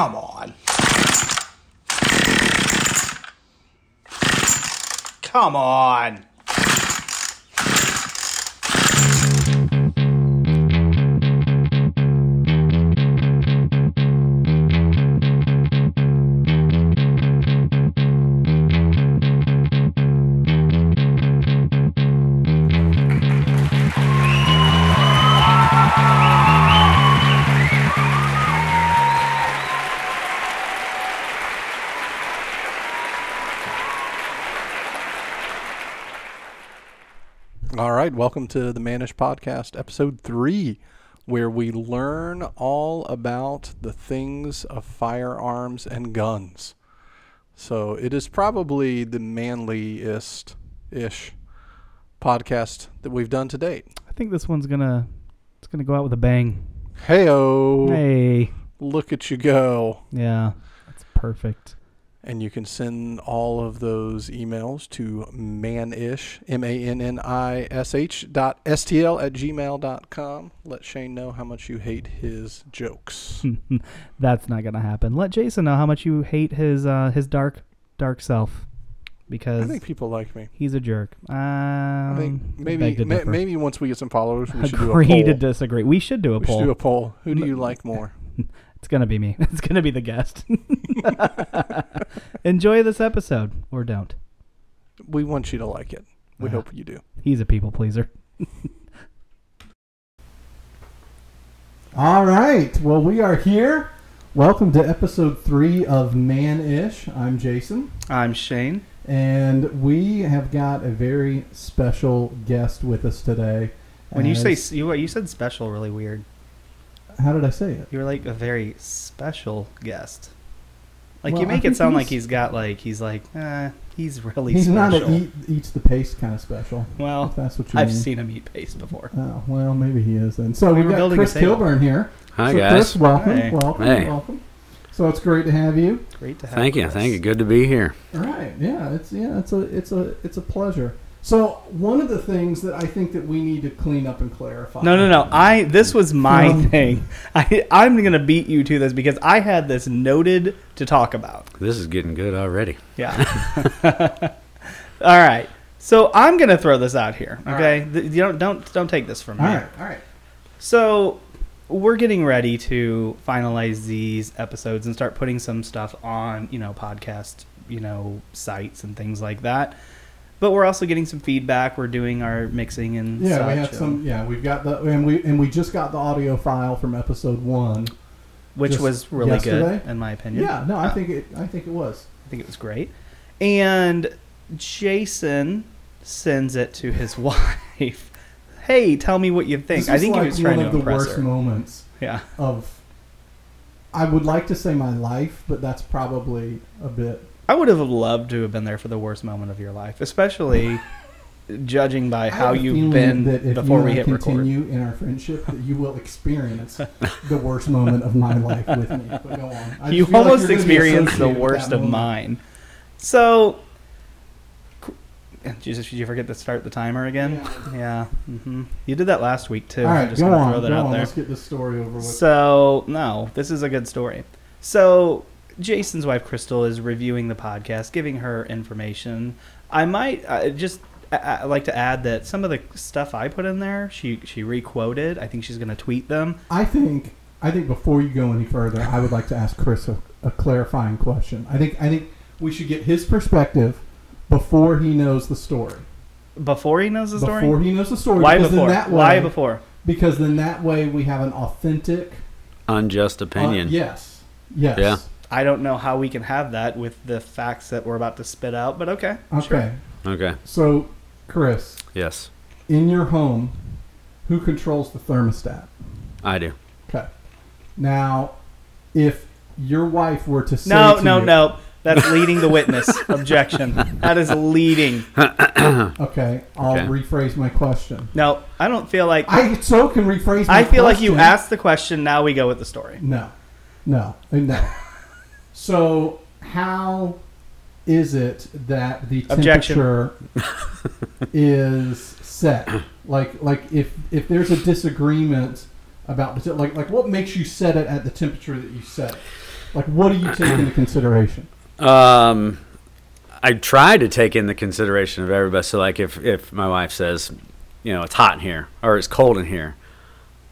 Come on. Come on. Right, welcome to the Manish Podcast, episode three, where we learn all about the things of firearms and guns. So it is probably the manliest ish podcast that we've done to date. I think this one's gonna it's gonna go out with a bang. Heyo, Hey, look at you go. yeah, that's perfect. And you can send all of those emails to manish, M A N N I S H dot S T L at gmail dot com. Let Shane know how much you hate his jokes. that's not gonna happen. Let Jason know how much you hate his uh, his dark dark self because I think people like me. he's a jerk. Um, I think maybe ma- maybe once we get some followers, we should do a agree poll. to disagree. We should do a we poll. should do a poll. Who do you like more? it's gonna be me. It's gonna be the guest. Enjoy this episode or don't. We want you to like it. We Uh, hope you do. He's a people pleaser. All right. Well, we are here. Welcome to episode three of Man Ish. I'm Jason, I'm Shane. and we have got a very special guest with us today. When you say you you said special really weird. How did I say it? You were like a very special guest. Like Well, you make it sound like he's- he's got like he's like uh, he's really special. He's not special. a eat, eats the paste kind of special. If well, that's what you I've mean. seen him eat paste before. Oh well, maybe he is then. So We we've got Chris. Kilburn here. Hi so guys. Chris, welcome, Hey. welcome, Hey. welcome. So it's great to have you. Great to have. Thank you. Chris. Thank you. Good to be here. All right. Yeah. It's yeah. It's a it's a it's a pleasure. So one of the things that I think that we need to clean up and clarify. No, no, no. I this was my Um, thing. I I'm gonna beat you to this because I had this noted to talk about. This is getting good already. Yeah. All right. So I'm gonna throw this out here. All Okay. Th- You don't don't don't take this from All me. right. All right. So we're getting ready to finalize these episodes and start putting some stuff on, you know, podcast, you know, sites and things like that. But we're also getting some feedback. We're doing our mixing and Yeah, we have some. Yeah, we've got the and we and we just got the audio file from episode one. which was really yesterday? good in my opinion. Yeah. No, I Uh, think it. I think it was. I think it was great. And Jason sends it to his wife. Hey, tell me what you think. I think like he was trying one of the worst her. moments Yeah. of. I would like to say my life, but that's probably a bit. I would have loved to have been there for the worst moment of your life, especially judging by how you've been that if before you we hit record. continue in our friendship, that you will experience the worst moment of my life with me. But go on. I You like almost be experienced the worst of moment. mine. So, Jesus, did you forget to start the timer again? Yeah. Yeah. hmm You did that last week too. All right, I'm just go gonna on. throw that go out on. there. Let's get this story over with. So no, this is a good story. So Jason's wife Crystal is reviewing the podcast, giving her information. I might uh, just I, I like to add that some of the stuff I put in there, she she requoted. I think she's going to tweet them. I think I think before you go any further, I would like to ask Chris a, a clarifying question. I think I think we should get his perspective before he knows the story. Before he knows the story. Before he knows the story. Why before? That way, Why before? Because then that way we have an authentic Unjust uh, opinion. yes. Yes. Yeah. I don't know how we can have that with the facts that we're about to spit out, but okay. Okay. Sure. Okay. So, Chris, Yes, in your home, who controls the thermostat? I do. Okay. Now, if your wife were to say No, to no, you, no. That's leading the witness. Objection. That is leading. Okay, I'll Okay. rephrase my question. No, I don't feel like. I so can rephrase. My I feel like you asked the question. Now we go with the story. No, no, no. So how is it that the temperature is set? Like, like if if there's a disagreement about the te- like like what makes you set it at the temperature that you set it? Like, what do you take into consideration? Um, I try to take in the consideration of everybody. So, like, if if my wife says, you know, it's hot in here or it's cold in here,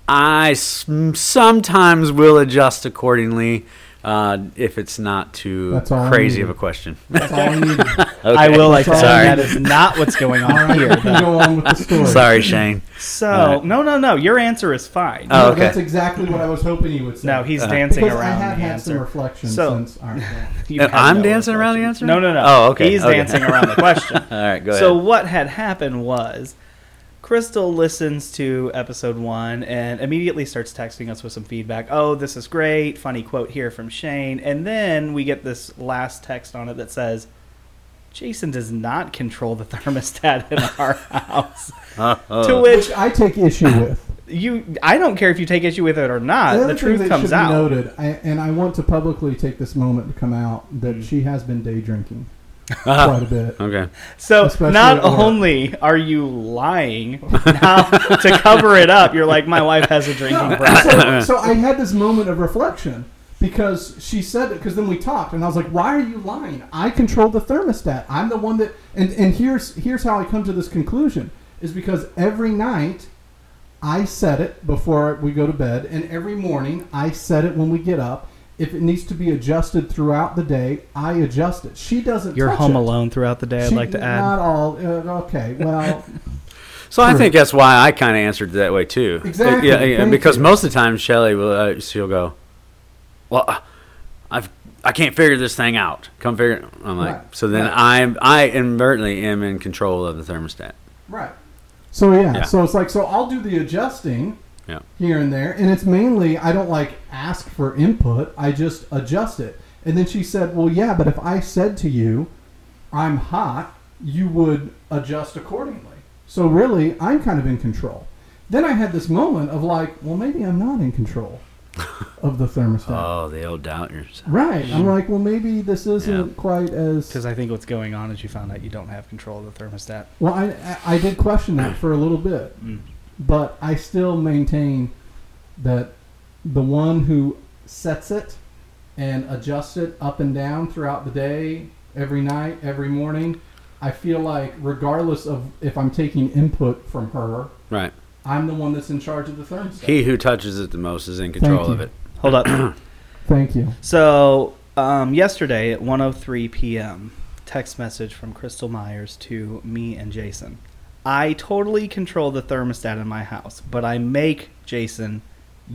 I s- sometimes will adjust accordingly. Uh, if it's not too That's all crazy need. of a question. That's all I need. I will like to That's say all I that need. not what's going All on right, here. you can go on with the story. Sorry, Shane. So Alright. no, no, no. Your answer is fine. Oh, No, okay. That's exactly what I was hoping you would say. no, he's Uh, dancing because I around have the had some answer. reflection So- since. All right, You've Uh, I'm no dancing around the reflection. answer? No, no, no. Oh, okay, He's okay. dancing around the question. All right, go ahead. So what had happened was Crystal listens to episode one and immediately starts texting us with some feedback. Oh, this is great. Funny quote here from Shane. And then we get this last text on it that says, Jason does not control the thermostat in our house. To which which I take issue with. you, I don't care if you take issue with it or not. the The, truth that comes out. noted, I, and I want to publicly take this moment to come out that Mm. she has been day drinking uh, quite a bit. okay. So Especially not only are you lying now to cover it up, you're like, my wife has a drinking problem. so, so I had this moment of reflection because she said it. Because then we talked, and I was like, "Why are you lying? I control the thermostat. I'm the one that." And and here's here's how I come to this conclusion is because every night I set it before we go to bed, and every morning I set it when we get up. If it needs to be adjusted throughout the day, I adjust it. She doesn't. You're touch home it. alone throughout the day. I'd She- like to add. Not all. Uh, okay. Well, So I think that's why I kind of answered that way too. Exactly, Yeah, yeah, because you. most of the time Shelly will uh, she'll go, "Well, uh, I've I can't figure this thing out. Come figure." it." I'm like, Right, so then right. I'm I inadvertently am in control of the thermostat. Right. So yeah, Yeah. so it's like so I'll do the adjusting Yeah. here and there, and it's mainly I don't like ask for input. I just adjust it. And then she said, "Well, yeah, but if I said to you, I'm hot, you would adjust accordingly." So really, I'm kind of in control. Then I had this moment of like, well, maybe I'm not in control of the thermostat. Oh, the old doubt yourself. right. I'm like, well, maybe this isn't Yeah. quite as Because I think what's going on is you found out you don't have control of the thermostat. Well, I, I I did question that for a little bit, Mm. But I still maintain that the one who sets it and adjusts it up and down throughout the day, every night, every morning, I feel like regardless of if I'm taking input from her, Right. I'm the one that's in charge of the thermostat. He who touches it the most is in control of it. Hold up. Thank you. so um, yesterday at 1:03 p.m., text message from Crystal Myers to me and Jason. I totally control the thermostat in my house, but I make Jason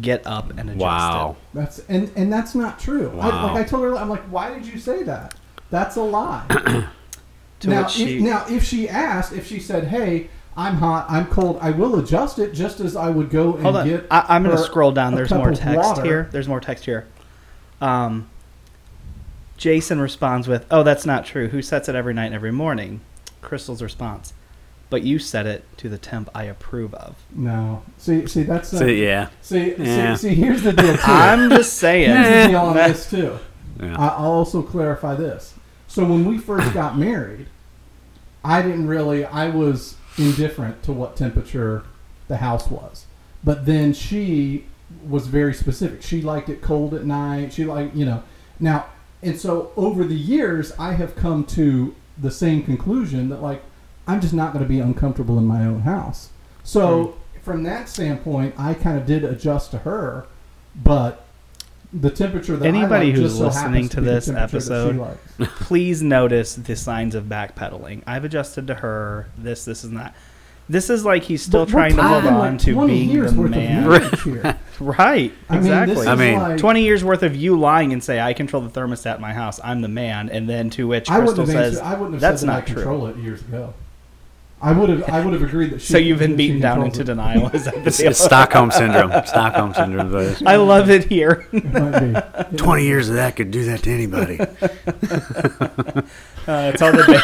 get up and adjust it. Wow. That's and and that's not true. I, Wow. like I told her, I'm like, why did you say that? That's a lie. To now, which she, if, now, if she asked, if she said, "Hey, I'm hot, I'm cold," I will adjust it just as I would go and Hold on. get. I, I'm going to scroll down. There's more text here. There's more text here. Um, Jason responds with, "Oh, that's not true. Who sets it every night and every morning?" Crystal's response, "But you set it to the temp I approve of." No, see, see, that's So, yeah. see, Yeah. see, see. Here's the deal too. I'm just saying. Here's the deal on this too. Yeah. I- I'll also clarify this. So when we first got married, I didn't really. I was indifferent to what temperature the house was, but then she was very specific. She liked it cold at night. She liked, you know, now. And so over the years, I have come to the same conclusion that like I'm just not going to be uncomfortable in my own house. So from that standpoint, I kind of did adjust to her, but the temperature that I Anybody like who's just so listening happens to this temperature that she episode- Please notice the signs of backpedaling. I've adjusted to her. This, this, and that. This is like he's still But trying to hold on like to being years the worth man. marriage here. Right. I mean, exactly. this I mean, like, 20 years worth of you lying and say I control the thermostat in my house. I'm the man, and then to which Crystal have says answered, I wouldn't have that's said that not I true. control it years ago. I would have I would have agreed that she So you've been beaten down into it. denial. Is that the It's, deal? it's Stockholm syndrome. Stockholm syndrome. but I love it here. It might be. It Twenty might years of that could do that to anybody. Uh, it's all the day.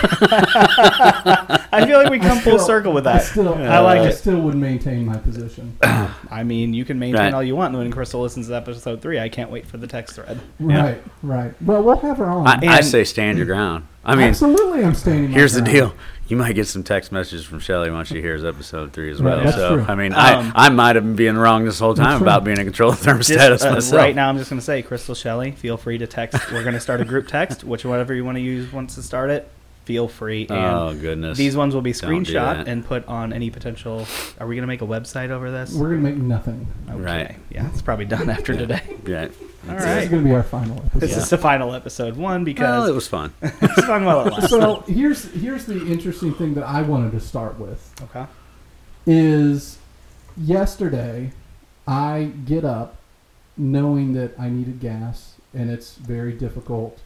I feel like we come I full circle with I that. still, I like I it. still would maintain my position. I mean, you can maintain Right. all you want. When Crystal listens to episode three, I can't wait for the text thread. Right, right. Well, we'll have her on. I, I And- say stand your ground. I mean, absolutely, I'm standing. my here's the deal. You might get some text messages from Shelly once she hears episode three as Right, well. that's so true. I mean, Um, I I might have been being wrong this whole time about being in control thermostat Just, uh, myself. right now, I'm just going to say, Crystal Shelly, feel free to text. We're going to start a group text, which whatever you want to use once to start it, feel free. And Oh goodness. these ones will be screenshot and put on any potential. Are we going to make a website over this? We're gonna make nothing. okay. Right. Yeah, it's probably done after today. yeah. All This is gonna be our final episode. This is the final episode one Well, because it was fun. it's fun while it lasts. so here's here's the interesting thing that I wanted to start with Okay. is yesterday I get up knowing that I needed gas and it's very difficult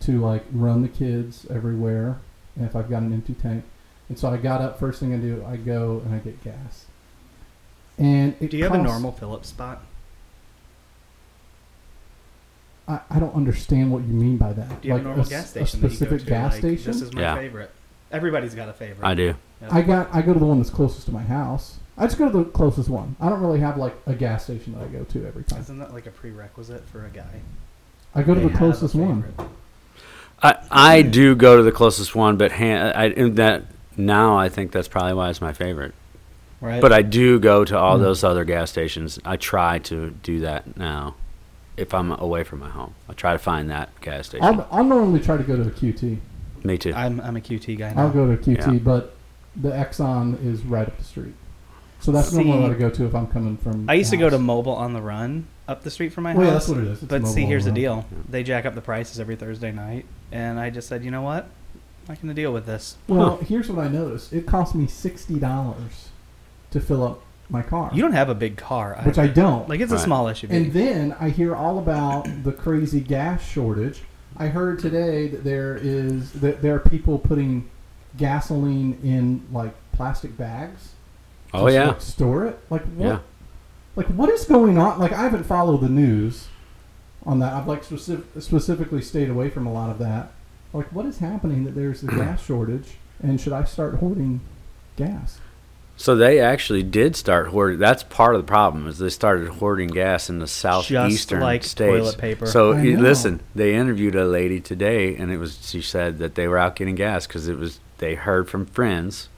to like run the kids everywhere if I've got an empty tank. And so I got up first thing I do I go and I get gas. And it Do you have a costs- normal Phillips spot? I, I don't understand what you mean by that. Do you have like a normal s- gas station? that you go specific to? gas Like, station? This is my Yeah. favorite. Everybody's got a favorite. I do. I got I go to the one that's closest to my house. I just go to the closest one. I don't really have like a gas station that I go to every time. Isn't that like a prerequisite for a guy? I go to They the have a closest one. favorite. I I do go to the closest one, but han- I in that now I think that's probably why it's my favorite. Right. But I do go to all Hmm. those other gas stations. I try to do that now. If I'm away from my home, I try to find that gas station. I'll, I'll normally try to go to a QT. Me too. I'm I'm a QT guy now. I'll go to a QT, Yeah. but the Exxon is right up the street. So that's See, normally what I go to if I'm coming from. I used to the go to house. Mobil on the Run up the street from my Well, yeah, house. that's what it is. It's but see, mobile here's the around. deal: they jack up the prices every Thursday night, and I just said, you know what? I'm not going to deal with this. Well, here's what I noticed. It cost me sixty dollars to fill up my car, You don't have a big car, which I don't. like. It's a small SUV. And then I hear all about the crazy gas shortage. I heard today that there is that there are people putting gasoline in like plastic bags. oh to, yeah. like, store it. Like what? Yeah. Like what is going on? Like I haven't followed the news on that. I've like specific, specifically stayed away from a lot of that. Like what is happening that there's a gas shortage, and should I start hoarding gas? So they actually did start hoarding. That's part of the problem is they started hoarding gas in the southeastern like states. toilet paper. So I you- know. listen, they interviewed a lady today, and it was she said that they were out getting gas because it was they heard from friends.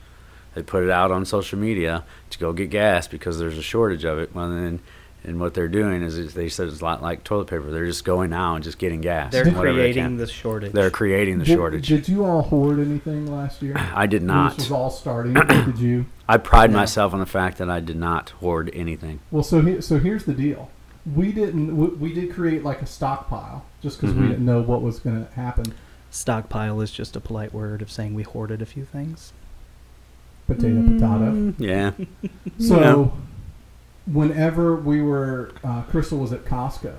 They put it out on social media to go get gas because there's a shortage of it. Well, then, and what they're doing is, is they said it's a lot like toilet paper. They're just going out and just getting gas. They're whatever they creating the shortage. They're creating the did, shortage. Did you all hoard anything last year? I did When not. This was all starting. did you? I pride Yeah. myself on the fact that I did not hoard anything. Well, so he, so here's the deal. We didn't. We, we did create like a stockpile just because we Mhm. didn't know what was going to happen. Stockpile is just a polite word of saying we hoarded a few things. Potato, potato. Mm, Yeah. So, whenever we were, uh, Crystal was at Costco,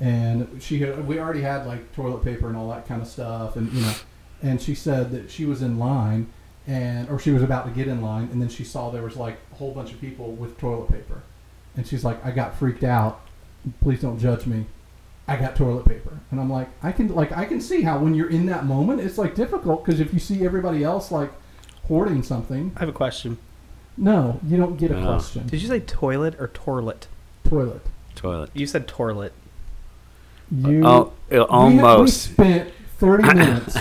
and she had, we already had like toilet paper and all that kind of stuff, and you know, and she said that she was in line, and or she was about to get in line, and then she saw there was like a whole bunch of people with toilet paper, and she's like, I got freaked out. Please don't judge me. I got toilet paper, and I'm like, I can like I can see how when you're in that moment, it's like difficult because if you see everybody else like hoarding something, I have a question. No, you don't get a No. question. Did you say toilet or toilet? Toilet. Toilet. You said toilet. You Oh, uh, we- We, almost. spent 30 minutes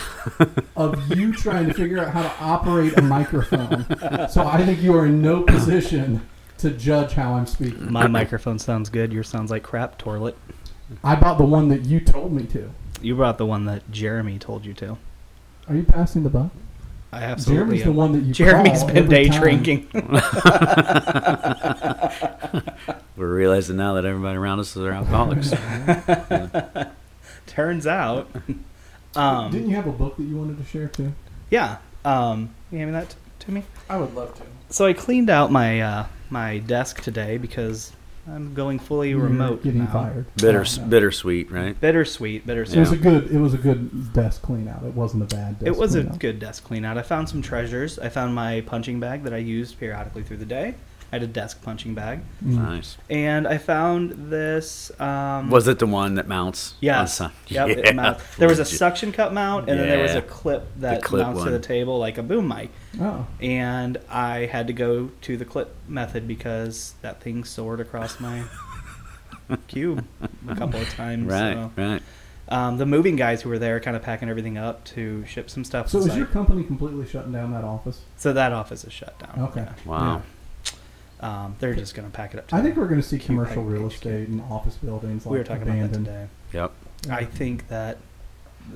of you trying to figure out how to operate a microphone. So I think you are in no position to judge how I'm speaking. My microphone sounds good. Yours sounds like crap. Toilet. I bought the one that you told me to. You brought the one that Jeremy told you to. Are you passing the buck? I absolutely. Jeremy's the one that you Jeremy's call been every day time. drinking. We're realizing now that everybody around us are alcoholics. Turns out. Um, Didn't you have a book that you wanted to share too? yeah. Um, you hand me that t- to me. I would love to. So I cleaned out my uh, my desk today because I'm going fully remote Getting now. fired. Bitter, Oh, no. bittersweet, right? Bittersweet, It bittersweet. was a good. It was a good desk clean out. It wasn't a bad desk. It was a clean out. good desk clean out. I found some treasures. I found my punching bag that I used periodically through the day. I had a desk punching bag, Mm. Nice. and I found this. Um, Was it the one that mounts? on Yes. some- Yep. it Yeah, There was a suction cup mount, and then there was a clip that clip mounts to the table like a boom mic. Oh, And I had to go to the clip method because that thing soared across my cube a couple of times. Right, so. right. Um, the moving guys who were there, kind of packing everything up to ship some stuff. So is site. your company completely shutting down that office? so that office is shut down. Okay. Yeah. Wow. Um, they're just going to pack it up. To I think we're going to see commercial real estate and office buildings like we were talking about that today. Yep. I think that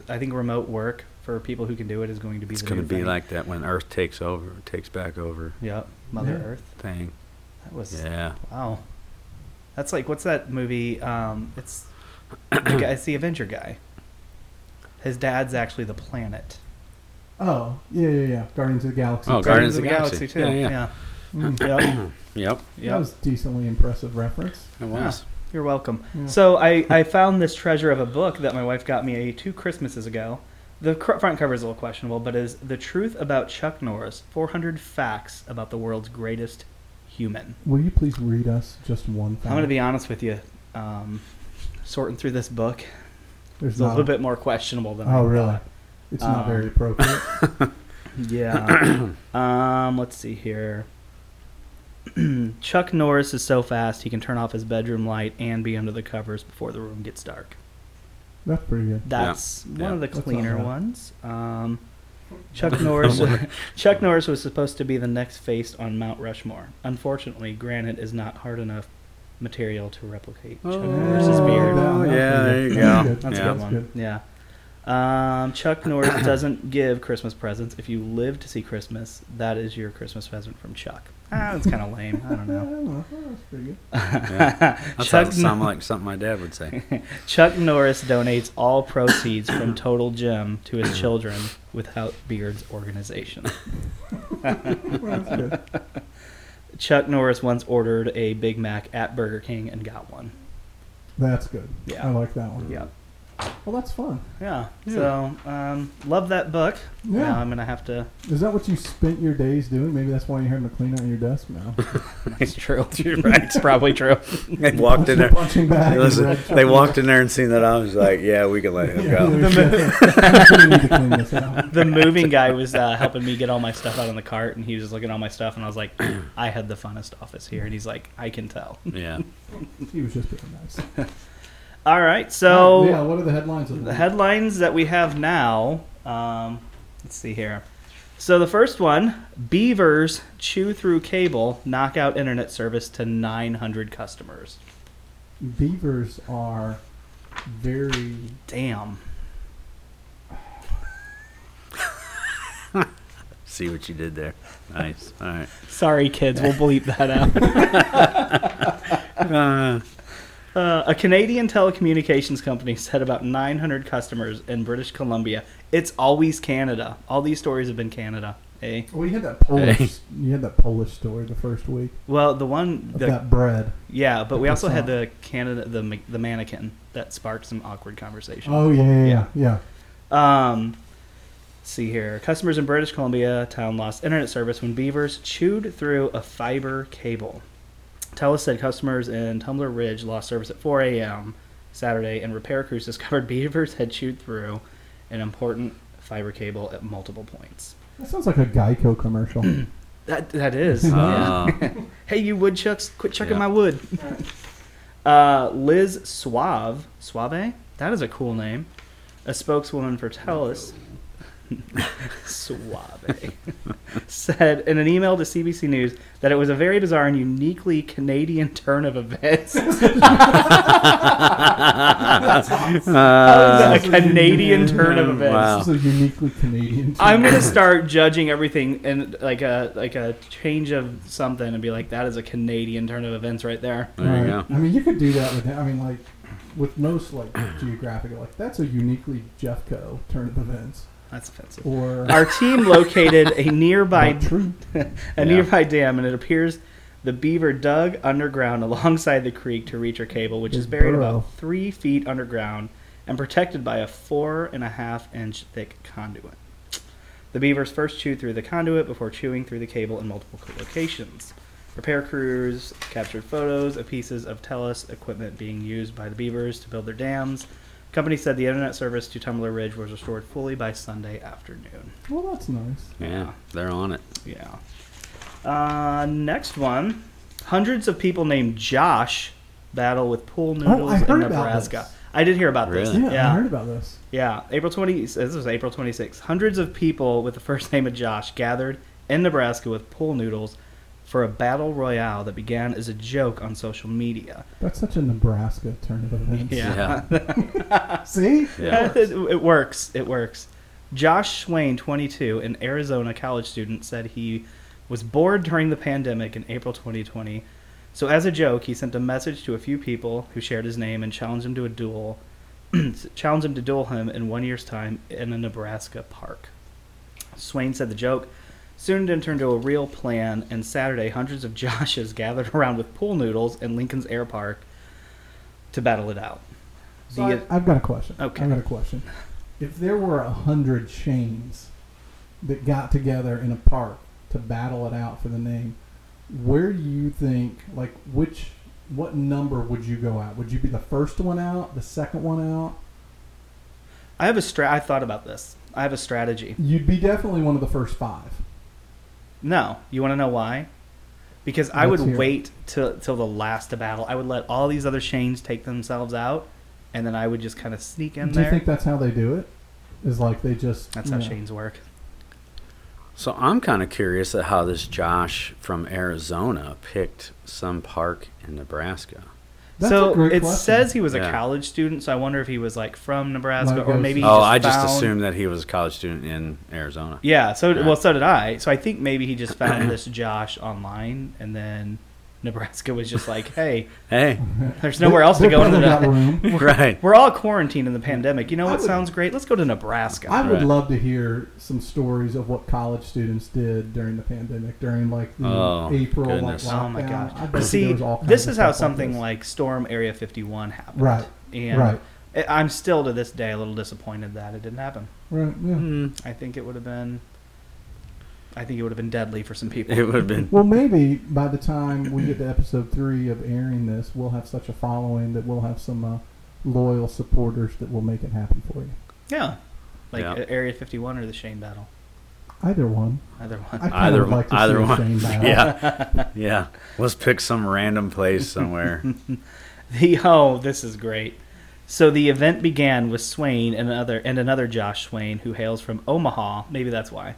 I think remote work for people who can do it is going to be. It's going to be thing. like that when Earth takes over, takes back over Yep, Mother Yeah. Earth. thing. That was Yeah. wow. That's like what's that movie? Um, it's the guy, it's the Avenger guy. His dad's actually the planet. Oh, yeah, yeah, yeah. Guardians of the Galaxy. Oh, Guardians of the Galaxy. too. Yeah, Yeah, yeah. Mm, Yep. Yep. That Yep. was decently impressive reference. It was. You're welcome. Yeah. So I, I found this treasure of a book that my wife got me a two Christmases ago. The cr- front cover is a little questionable, but is The Truth About Chuck Norris 400 Facts About the World's Greatest Human. Will you please read us just one thing? I'm going to be honest with you. Um, sorting through this book There's is a not little bit more questionable than I Oh, thought. really? It's not Um, very appropriate. Yeah. um, let's see here. Chuck Norris is so fast he can turn off his bedroom light and be under the covers before the room gets dark. That's pretty good. That's one Yeah. of the cleaner ones. Um, Chuck Norris. Chuck Norris was supposed to be the next face on Mount Rushmore. Unfortunately, granite is not hard enough material to replicate Chuck Norris's Oh, beard. that- that's yeah, there you go. That's good. That's Yeah. a good one. good. Yeah. Um, Chuck Norris doesn't give Christmas presents. If you live to see Christmas, that is your Christmas present from Chuck. Ah, that's kind of lame. I don't I know. don't know. That's pretty good. That Chuck, sounds sound like something my dad would say. Chuck Norris donates all proceeds from Total Gym to his children without Beard's organization. Well, that's good. Chuck Norris once ordered a Big Mac at Burger King and got one. That's good. Yeah. I like that one. Yeah. Well, that's fun. Yeah. So, um, love that book. Yeah. Now I'm going to have to. Is that what you spent your days doing? Maybe that's why you're having to clean out your desk now. It's true. It's probably true. They walked in there. Punching bag. and Listen, they walked in there and seen that I was like, "Yeah, we can let him Yeah, go." we need to clean this out. the moving guy was uh, helping me get all my stuff out on the cart, and he was just looking at all my stuff, and I was like, I had the funnest office here, and he's like, I can tell. Yeah. He was just being nice. All right, so yeah, what are the headlines the the headlines that we have now. Um, let's see here. So the first one: Beavers chew through cable, knock out internet service to 900 customers. Beavers are very. Damn. See what you did there. Nice. All right. Sorry, kids. We'll bleep that out. Uh, Uh, a Canadian telecommunications company said about 900 customers in British Columbia. It's always Canada. All these stories have been Canada. Eh? Well, you had that Polish. Hey. You had that Polish story the first week Well, the one, of the, that bread. yeah, but we also had the Canada, the the mannequin that sparked some awkward conversation. Oh yeah, yeah, yeah. yeah. Um, let's see here. Customers in British Columbia town lost internet service when beavers chewed through a fiber cable. TELUS said customers in Tumbler Ridge lost service at 4 a.m. Saturday, and repair crews discovered beavers had chewed through an important fiber cable at multiple points. That sounds like a Geico commercial. That that is. uh, yeah. Hey, you woodchucks, quit chucking Yeah. my wood. uh, Liz Suave, Suave, that is a cool name. A spokeswoman for TELUS, Suave, said in an email to CBC News that it was a very bizarre and uniquely Canadian turn of events. uh, a Canadian turn of events. Wow. This is a uniquely Canadian. I'm gonna start judging everything and like a like a change of something and be like that is a Canadian turn of events right there. there you go. I mean, you could do that with. I mean, like with most like geographic, like that's a uniquely Jeffco turn of events. That's offensive. Or Our team located a nearby a Yeah. nearby dam, and it appears the beaver dug underground alongside the creek to reach her cable, which is buried burrow. about three feet underground and protected by a four and a half inch thick conduit. The beavers first chewed through the conduit before chewing through the cable in multiple locations. Repair crews captured photos of pieces of TELUS equipment being used by the beavers to build their dams. Company said the internet service to Tumbler Ridge was restored fully by Sunday afternoon. Well, that's nice. Yeah, they're on it. Yeah. Uh, next one. Hundreds of people named Josh battle with pool noodles Oh, in Nebraska. I did hear about this. Really? Yeah, I heard about this. yeah. April twenty. This was April twenty sixth. Hundreds of people with the first name of Josh gathered in Nebraska with pool noodles for a battle royale that began as a joke on social media. That's such a Nebraska turn of events. Yeah. See? Yeah. it, it works. It works. Josh Swain, 22, an Arizona college student, said he was bored during the pandemic in April 2020. So, as a joke, he sent a message to a few people who shared his name and challenged him to a duel. challenged him to duel him in one year's time in a Nebraska park. Swain said the joke soon it didn't turn to a real plan, and Saturday, hundreds of Joshes gathered around with pool noodles in Lincoln's Air Park to battle it out. So I, I've got a question. Okay. I've got a question. If there were a hundred Shanes that got together in a park to battle it out for the name, where do you think, like, which, what number would you go out? Would you be the first one out, the second one out? I have a stra- I thought about this. I have a strategy. You'd be definitely one of the first five. No, you want to know why? Because I Let's would hear wait till till the last to battle. I would let all these other Shanes take themselves out, and then I would just kind of sneak in there. do you think that's how they do it? Is like they just That's you how know, Shanes work. So I'm kind of curious at how this Josh from Arizona picked some park in Nebraska. That's so a great it question. says he was a college student, so I wonder if he was like from Nebraska Like or maybe. Oh, he Oh, just I just found- assumed that he was a college student in Arizona. Yeah. So Yeah. well, so did I. So I think maybe he just found this Josh online, and then Nebraska was just like, "Hey, Hey, there's nowhere else to go in probably got the." room. right. We're all quarantined in the pandemic. You know I what would- sounds great? Let's go to Nebraska. I would love to hear some stories of what college students did during the pandemic, during like the Oh, April like Oh my lockdown. gosh! I bet you there See, was all kinds this is how stuff like something like Storm Area 51 happened. Right. And right, I- I'm still to this day a little disappointed that it didn't happen. right, yeah. Mm, I think it would have been. I think it would have been deadly for some people. it would have been. Well, maybe by the time we get to episode three of airing this, we'll have such a following that we'll have some uh, loyal supporters that will make it happen for you. Yeah. Like Yeah. uh, Area 51 or the Shane battle. Either one. Either one. I kind Either of one. like to Either see one. Shane battle. Yeah. Yeah. Let's pick some random place somewhere. The oh, this is great. So the event began with Swain and another and another Josh Swain, who hails from Omaha. Maybe that's why.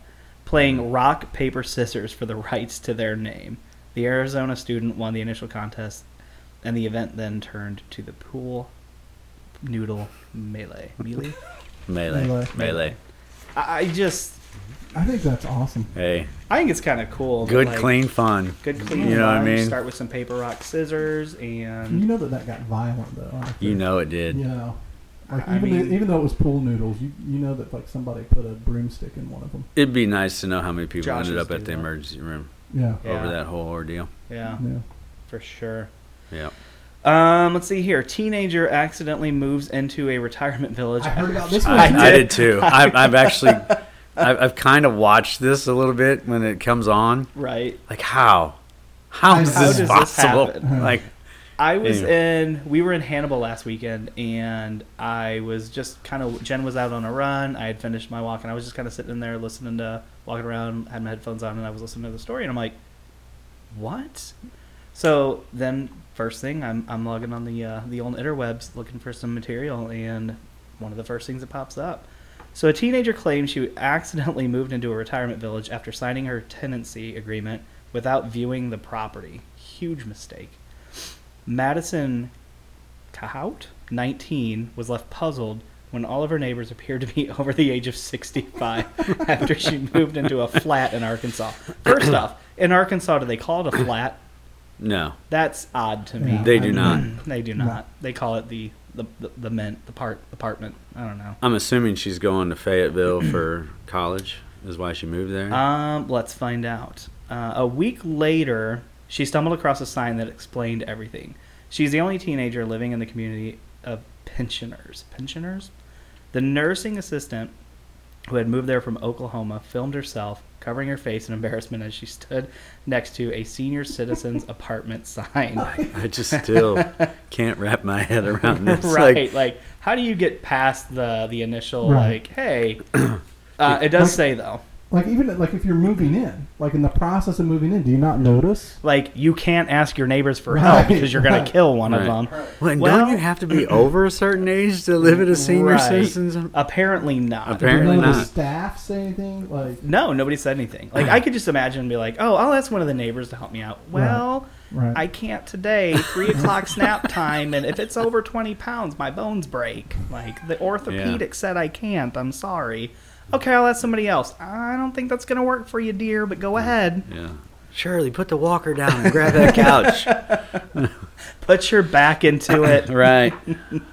Playing rock paper scissors for the rights to their name. The Arizona student won the initial contest, and the event then turned to the pool noodle melee. Melee. Melee. Melee. Melee. I I just I think that's awesome. Hey, I think it's kind of cool. that, good, like, clean fun. Good clean. You know what I fun. mean? Start with some paper rock scissors and You know that that got violent though. I You know it did. You know. Like I even mean- though, even though it was pool noodles, you you know that like somebody put a broomstick in one of them. It'd be nice to know how many people Josh's ended up at the that. emergency room Yeah. Yeah. over that whole ordeal. yeah, Yeah. for sure. Yeah. Um, let's see here. Teenager accidentally moves into a retirement village. I heard about this one. I, I I did. did too. I've, I've actually, I've, I've kind of watched this a little bit when it comes on. Right. Like how, how I is know. this How this possible? happen? like I was Anyway. in. We were in Hannibal last weekend, and I was just kind of. Jen was out on a run. I had finished my walk, and I was just kind of sitting in there listening to walking around. Had my headphones on, and I was listening to the story, and I'm like, "What?" So then, first thing, I'm I'm logging on the uh, the old interwebs looking for some material, and one of the first things that pops up. So a teenager claims she accidentally moved into a retirement village after signing her tenancy agreement without viewing the property. Huge mistake. Madison Cahout, 19, was left puzzled when all of her neighbors appeared to be over the age of 65 after she moved into a flat in Arkansas. First off, in Arkansas, do they call it a flat? no, That's odd to me. Yeah, they I do mean, not. They do No. not. They call it the the the, the mint, the part apartment. I don't know. I'm assuming she's going to Fayetteville for college. Is why she moved there. Um, let's find out. Uh, a week later, she stumbled across a sign that explained everything. She's the only teenager living in the community of pensioners. Pensioners? The nursing assistant who had moved there from Oklahoma filmed herself covering her face in embarrassment as she stood next to a senior citizens apartment sign. I just still can't wrap my head around this. right. Like, Like, how do you get past the the initial Right. like, hey? Uh, it does say though. Like even like if you're moving in, like in the process of moving in, do you not notice? Like you can't ask your neighbors for Right, help because you're gonna kill one Right. of them. Well, and Well- don't you have to be over a certain age to live at a senior Right. citizens? Apparently not. Apparently Did none the not. staff say anything? Like No, nobody said anything. Like I could just imagine and be like, "Oh, I'll ask one of the neighbors to help me out." Well, right? I can't today. Three o'clock snap time, and if it's over twenty pounds, my bones break. Like the orthopedic said, I can't. I'm sorry. Okay, I'll ask somebody else. I don't think that's gonna work for you, dear. But go ahead. Yeah. Shirley, put the walker down and grab that couch. Put your back into it. right.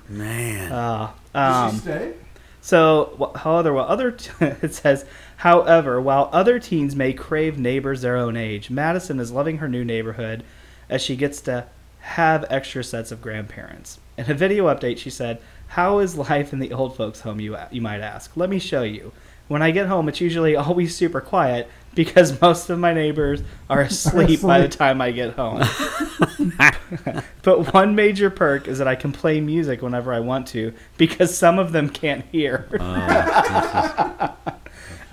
Man. Uh, Did um, she stay? So, wh- how other while other t- it says, however, while other teens may crave neighbors their own age, Madison is loving her new neighborhood as she gets to have extra sets of grandparents. In a video update, she said, "How is life in the old folks' home? You you might ask. Let me show you. When I get home, it's usually always super quiet because most of my neighbors are asleep by the time I get home." but one major perk is that I can play music whenever I want to because some of them can't hear. Oh,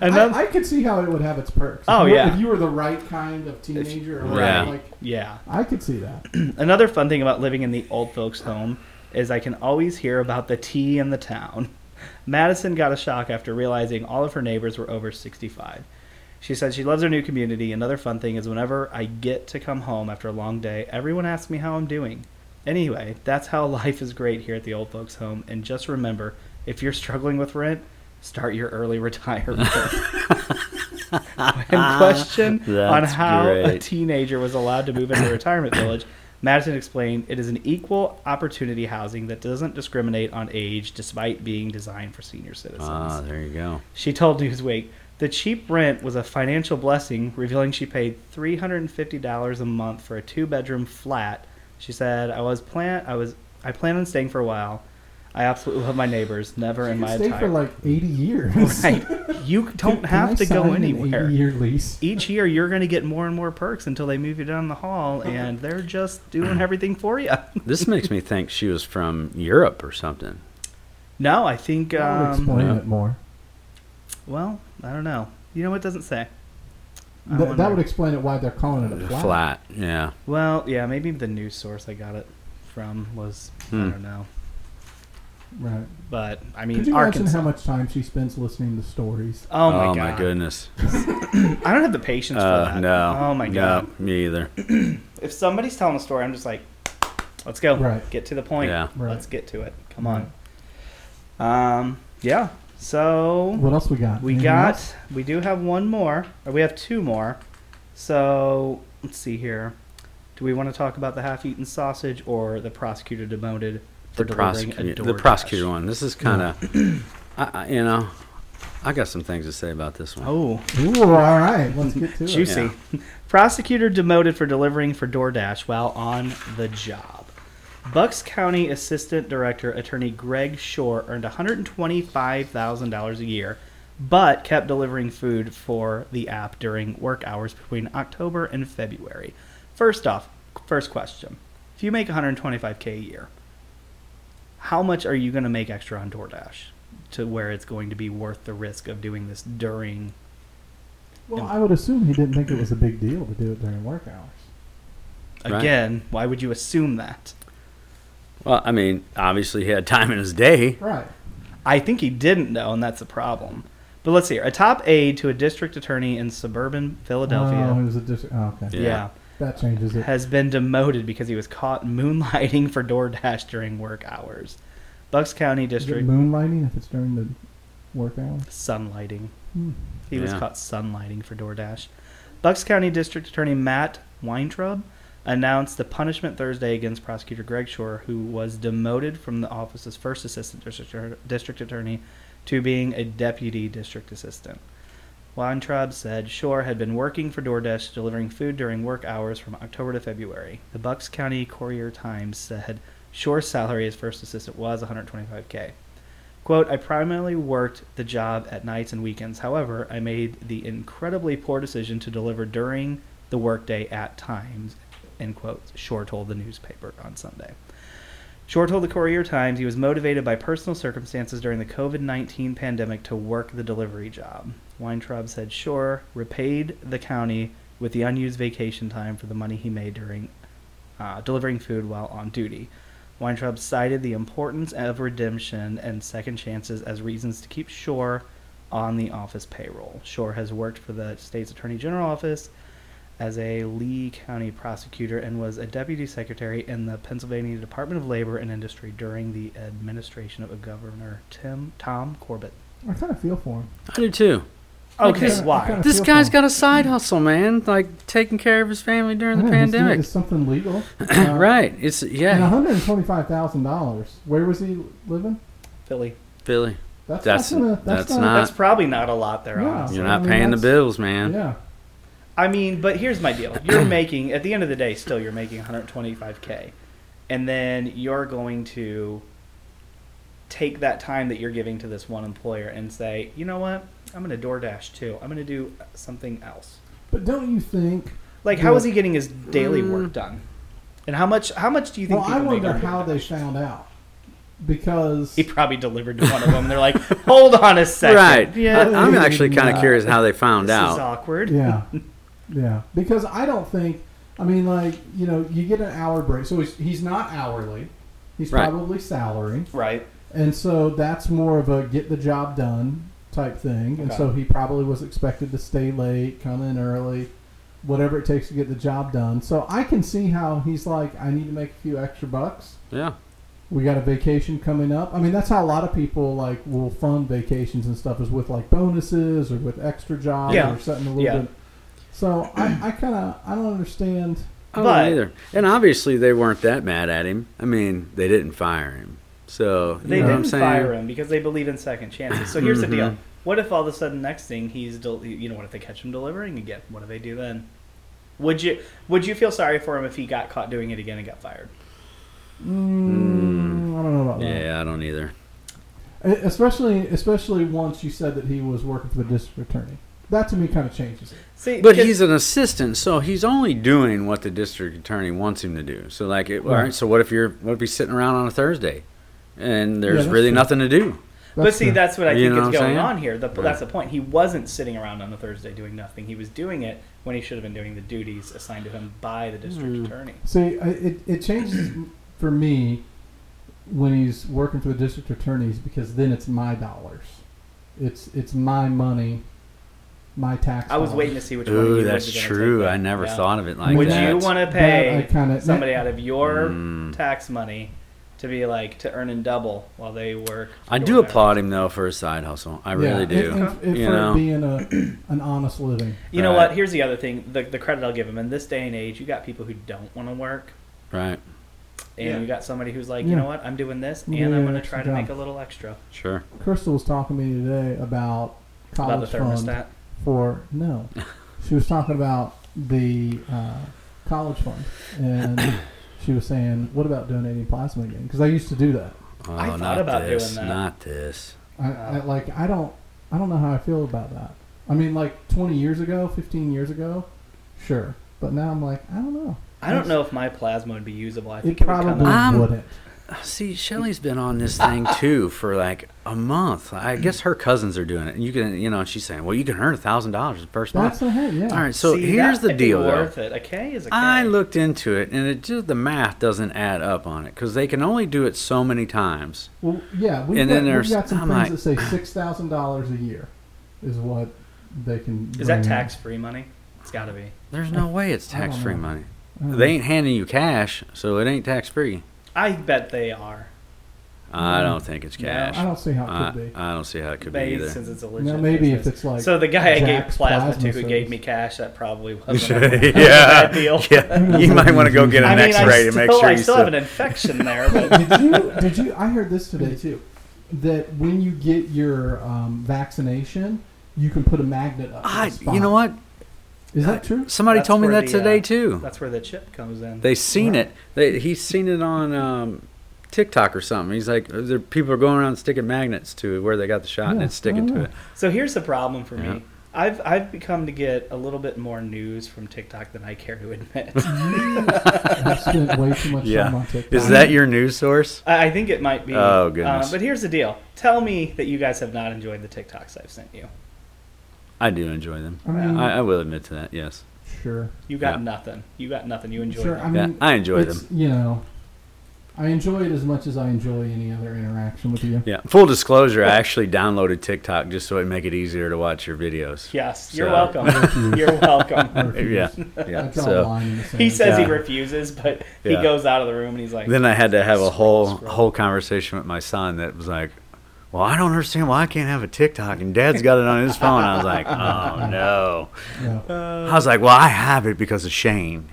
Another, I, I could see how it would have its perks. Oh, If you were- yeah. If you were the right kind of teenager, or Yeah. like yeah. I could see that. Another fun thing about living in the old folks' home is I can always hear about the tea in the town. Madison got a shock after realizing all of her neighbors were over 65. She said she loves her new community. Another fun thing is whenever I get to come home after a long day, everyone asks me how I'm doing. Anyway, that's how life is great here at the old folks' home. And just remember, if you're struggling with rent, start your early retirement. when questioned on how a teenager was allowed to move into a retirement village, Madison explained it is an equal opportunity housing that doesn't discriminate on age despite being designed for senior citizens. Ah, there you go. She told Newsweek the cheap rent was a financial blessing, revealing she paid $350 a month for a two-bedroom flat. She said, "I was plan I was I plan on staying for a while. I absolutely love my neighbors. Never in my could stay entire for like 80 years. right. You don't Can- have can I to go sign anywhere. 80-year lease. Each year, you're going to get more and more perks until they move you down the hall, and they're just doing everything for you. This makes me think she was from Europe or something. no, I think. That would Um, explain Yeah. it more. well, I don't know. You know what it doesn't say. Th- that wonder. would explain it why they're calling it a flat. Flat. Yeah. Well, yeah, maybe the news source I got it from was I Hmm. don't know, Right. but I mean Could you imagine Arkansas. how much time she spends listening to stories? oh my god! goodness. I don't have the patience for Uh, that. no. Oh my god! No, me either. If somebody's telling a story, I'm just like, let's go. Right. Get to the point. Yeah. Right. Let's get to it. Come on. Um. Yeah. So What else we got? we Anything got. else? We do have one more, or we have two more. So let's see here. Do we want to talk about the half-eaten sausage or the prosecutor demoted for The, delivering a prosecutor, the DoorDash? prosecutor one. This is kind of, I, I, you know, I got some things to say about this one. Oh, Ooh, all right. Let's get to it. juicy. Prosecutor demoted for delivering for DoorDash while on the job. Bucks County Assistant Director Attorney Greg Shore earned $125,000 a year, but kept delivering food for the app during work hours between October and February. First off, first question. If you make 125k a year, how much are you going to make extra on DoorDash to where it's going to be worth the risk of doing this during Well, I would assume he didn't think it was a big deal to do it during work hours. Right. Again, why would you assume that? Well, I mean, obviously he had time in his day. Right. I think he didn't know, and that's a problem. But let's see here. A top aide to a district attorney in suburban Oh, Philadelphia, it was a district. Oh, okay. Yeah. yeah, That changes it. has been demoted because he was caught moonlighting for DoorDash during work hours. Bucks County Is it District moonlighting if it's during the work hours? sunlighting. Hmm. He was caught sunlighting for DoorDash. Bucks County District Attorney Matt Weintraub announced the punishment Thursday against prosecutor Greg Shore, who was demoted from the office as first assistant district, district attorney to being a deputy district assistant. Weintraub said Shore had been working for DoorDash delivering food during work hours from October to February. The Bucks County Courier Times said Shore's salary as first assistant was 125k. Quote, I primarily worked the job at nights and weekends. However, I made the incredibly poor decision to deliver during the workday at times, end quote, Shore told the newspaper on Sunday. Shore told the Courier Times he was motivated by personal circumstances during the COVID 19 pandemic to work the delivery job. Weintraub said Shore repaid the county with the unused vacation time for the money he made during uh, delivering food while on duty. Weintraub cited the importance of redemption and second chances as reasons to keep Shore on the office payroll. Shore has worked for the state's Attorney General office as a Lee County prosecutor and was a deputy secretary in the Pennsylvania Department of Labor and Industry during the administration of Governor Tim Tom Corbett. I kind of feel for him. I do too. Okay, kinda- why? This guy's got a side hustle, man. Like taking care of his family during the Yeah, he's pandemic. It's something legal. Uh, right. It's yeah, one hundred twenty-five thousand dollars. Where was he living? Philly. Philly. That's, That's- not gonna, that's, that's not. not- That's probably not a lot there, Yeah. You're I not mean, paying the bills, man. Yeah. I mean, but here's my deal. You're making at the end of the day, still you're making 125k, and then you're going to take that time that you're giving to this one employer and say, you know what, I'm going to DoorDash too. I'm going to do something else. But don't you think? Like, how Yeah. he getting his daily work Mm. done? And how much? How much do you think? Well, I people make wonder on how they found out. Because He probably delivered to one of them. and They're like, hold on a second. Right. Yeah. I, am actually kind of curious how they found this is out. awkward. yeah, yeah. Because I don't think. I mean, like you know, you get an hour break. So he's, he's not hourly. He's Right. probably salary, Right. And so that's more of a get the job done type thing. And so he probably was expected to stay late, come in early, whatever it takes to get the job done. So I can see how he's like, I need to make a few extra bucks. Yeah. we got a vacation coming up. I mean, that's how a lot of people like will fund vacations and stuff is with like bonuses or with extra jobs Yeah. or something a little Yeah. bit. So I, I kind of I don't understand. I don't But- either. And obviously they weren't that mad at him. I mean, they didn't fire him. So They you know what I'm didn't saying? fire him because they believe in second chances. So here's the deal: what if all of a sudden next thing he's, del- you know, what if they catch him delivering again? What do they do then? Would you would you feel sorry for him if he got caught doing it again and got fired? Mm, I don't know about that. Yeah, I don't either. Especially especially once you said that he was working for the district attorney. That to me kind of changes it. See, But he's an assistant, so he's only doing what the district attorney wants him to do. So like, it, all Right. right. So what if you're what if he's sitting around on a Thursday, and there's that's really true. nothing to do? but see, true. that's what I You think is going saying? on here. The, Right. That's the point. He wasn't sitting around on a Thursday doing nothing. He was doing it when he should have been doing the duties assigned to him by the district Hmm. attorney. See, I- it, it changes for me when he's working for the district attorneys because then it's my dollars. It's it's my money, my tax. I was dollars. waiting to see which one. Ooh, you that's was gonna true. take that. I never Yeah. thought of it like Would that. Would you want to pay kinda- somebody out of your Mm. tax money to be like to earn in double while they work? I do DoorDash? applaud him though for his side hustle. I Yeah, really do. and- and- and you for know, it being a an honest living. You know what? Here's the other thing: the, the credit I'll give him. In this day and age, you got people who don't want to work, right? and Yeah. you got somebody who's like, Yeah. you know what? I'm doing this, and doing I'm going to try to job. make a little extra Sure. Crystal was talking to me today about college about the fund thermostat. for no. she was talking about the uh, college fund, and she was saying, "What about donating plasma again?" Because I used to do that. Oh, I thought not about doing this. that. Not this. I, I like I don't I don't know how I feel about that. I mean, like 20 years ago, 15 years ago, sure, but now I'm like I don't know. I don't know if my plasma would be usable. I think it, would probably come out. Wouldn't. See, Shelly's been on this thing too for like a month. I guess her cousins are doing it, and you can, you know, she's saying, "Well, you can earn a thousand dollars the first month." That's a hit, yeah. All right, so See, here's the might be deal, though. It. A K is a K. I looked into it, and it just the math doesn't add up on it because they can only do it so many times. Well, yeah, we've, And got, then we've there's- got some I'm things like- that say six thousand dollars a year is what they can. Is that tax free money? It's got to be. There's no way it's tax free money. They ain't handing you cash, so it ain't tax free. I bet they are. I don't think it's No, cash. I don't see how it could be. I don't see how it could be either. since it's a legit know, maybe if business. it's like so the guy I gave Jack's plasma, Plasma to who gave me cash, that probably wasn't a, yeah, bad deal. yeah. You might want to go get I an mean, X-ray I to still, make sure I you still still. have an infection there, but did you? Did you? I heard this today too. That when you get your um, vaccination, you can put a magnet up. to the I, spot. you know what? Is that true? Somebody That's told me that the, today uh, too. that's where the chip comes in. They seen Right. it. They, he's seen it on um, TikTok or something. He's like, there, people are going around sticking magnets to where they got the shot, and Yeah, it's sticking I to know. it. So here's the problem for Yeah. me. I've I've become to get a little bit more news from TikTok than I care to admit. I've spent way too much Yeah. time on TikTok. Is that your news source? I I think it might be. Oh, goodness. Uh, but here's the deal. Tell me that you guys have not enjoyed the TikToks I've sent you. I do enjoy them. I mean, I, I will admit to that. Yes. sure. You got Yeah. nothing. You got nothing. You enjoy. Sure. them. I mean, yeah, I enjoy them. You know, I enjoy it as much as I enjoy any other interaction with you. Yeah. Full disclosure, I actually downloaded TikTok just so it'd make it easier to watch your videos. Yes, you're welcome. you're welcome. refuse. Yeah. I Yeah. So line in the sand. He says he refuses, but he goes out of the room and he's like, then I had to have a Scroll, whole scroll. whole conversation with my son that was like, "Well, I don't understand why I can't have a TikTok and Dad's got it on his phone." I was like, "Oh no." Yeah. I was like, "Well, I have it because of Shane."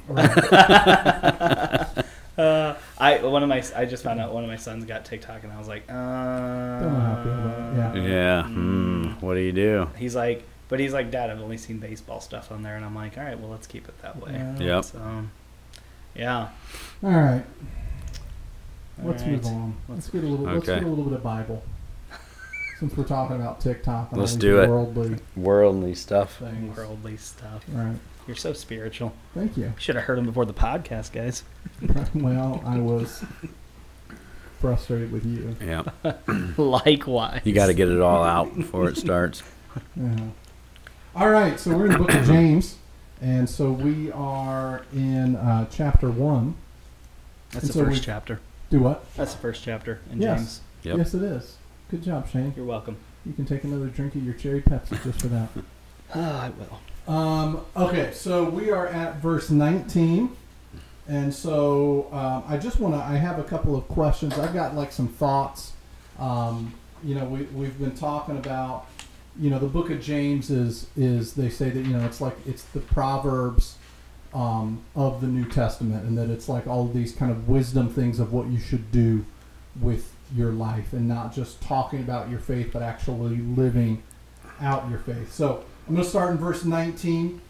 uh, I one of my I just found out one of my sons got TikTok and I was like, uh, Don't know how I feel about it, yeah. Yeah. Hmm. What do you do? He's like, but he's like, Dad, I've only seen baseball stuff on there, and I'm like, all right, well, let's keep it that way. Yeah. Yep. So, yeah. All right. All Let's right. move on. Let's get a little. Okay. Let's get a little bit of Bible. Since we're talking about TikTok, and Let's all these do it. Worldly Worldly stuff. things. Worldly stuff. Right. You're so spiritual. Thank you. Should have heard him before the podcast, guys. well, I was frustrated with you. Yeah. Likewise. You got to get it all out before it starts. Yeah. All right, so we're in the book of James, and so we are in uh, chapter one. That's And the so first we- chapter. Do what? That's the first chapter in Yes. James. Yep. Yes, it is. Good job, Shane. You're welcome. You can take another drink of your cherry Pepsi just for that. Oh, I will. Um, okay, so we are at verse 19. And so um, I just want to, I have a couple of questions. I've got like some thoughts. Um, you know, we, we've been talking about, you know, the book of James is, is they say that, you know, it's like, it's the Proverbs um, of the New Testament and that it's like all of these kind of wisdom things of what you should do with your life and not just talking about your faith, but actually living out your faith. So I'm going to start in verse 19.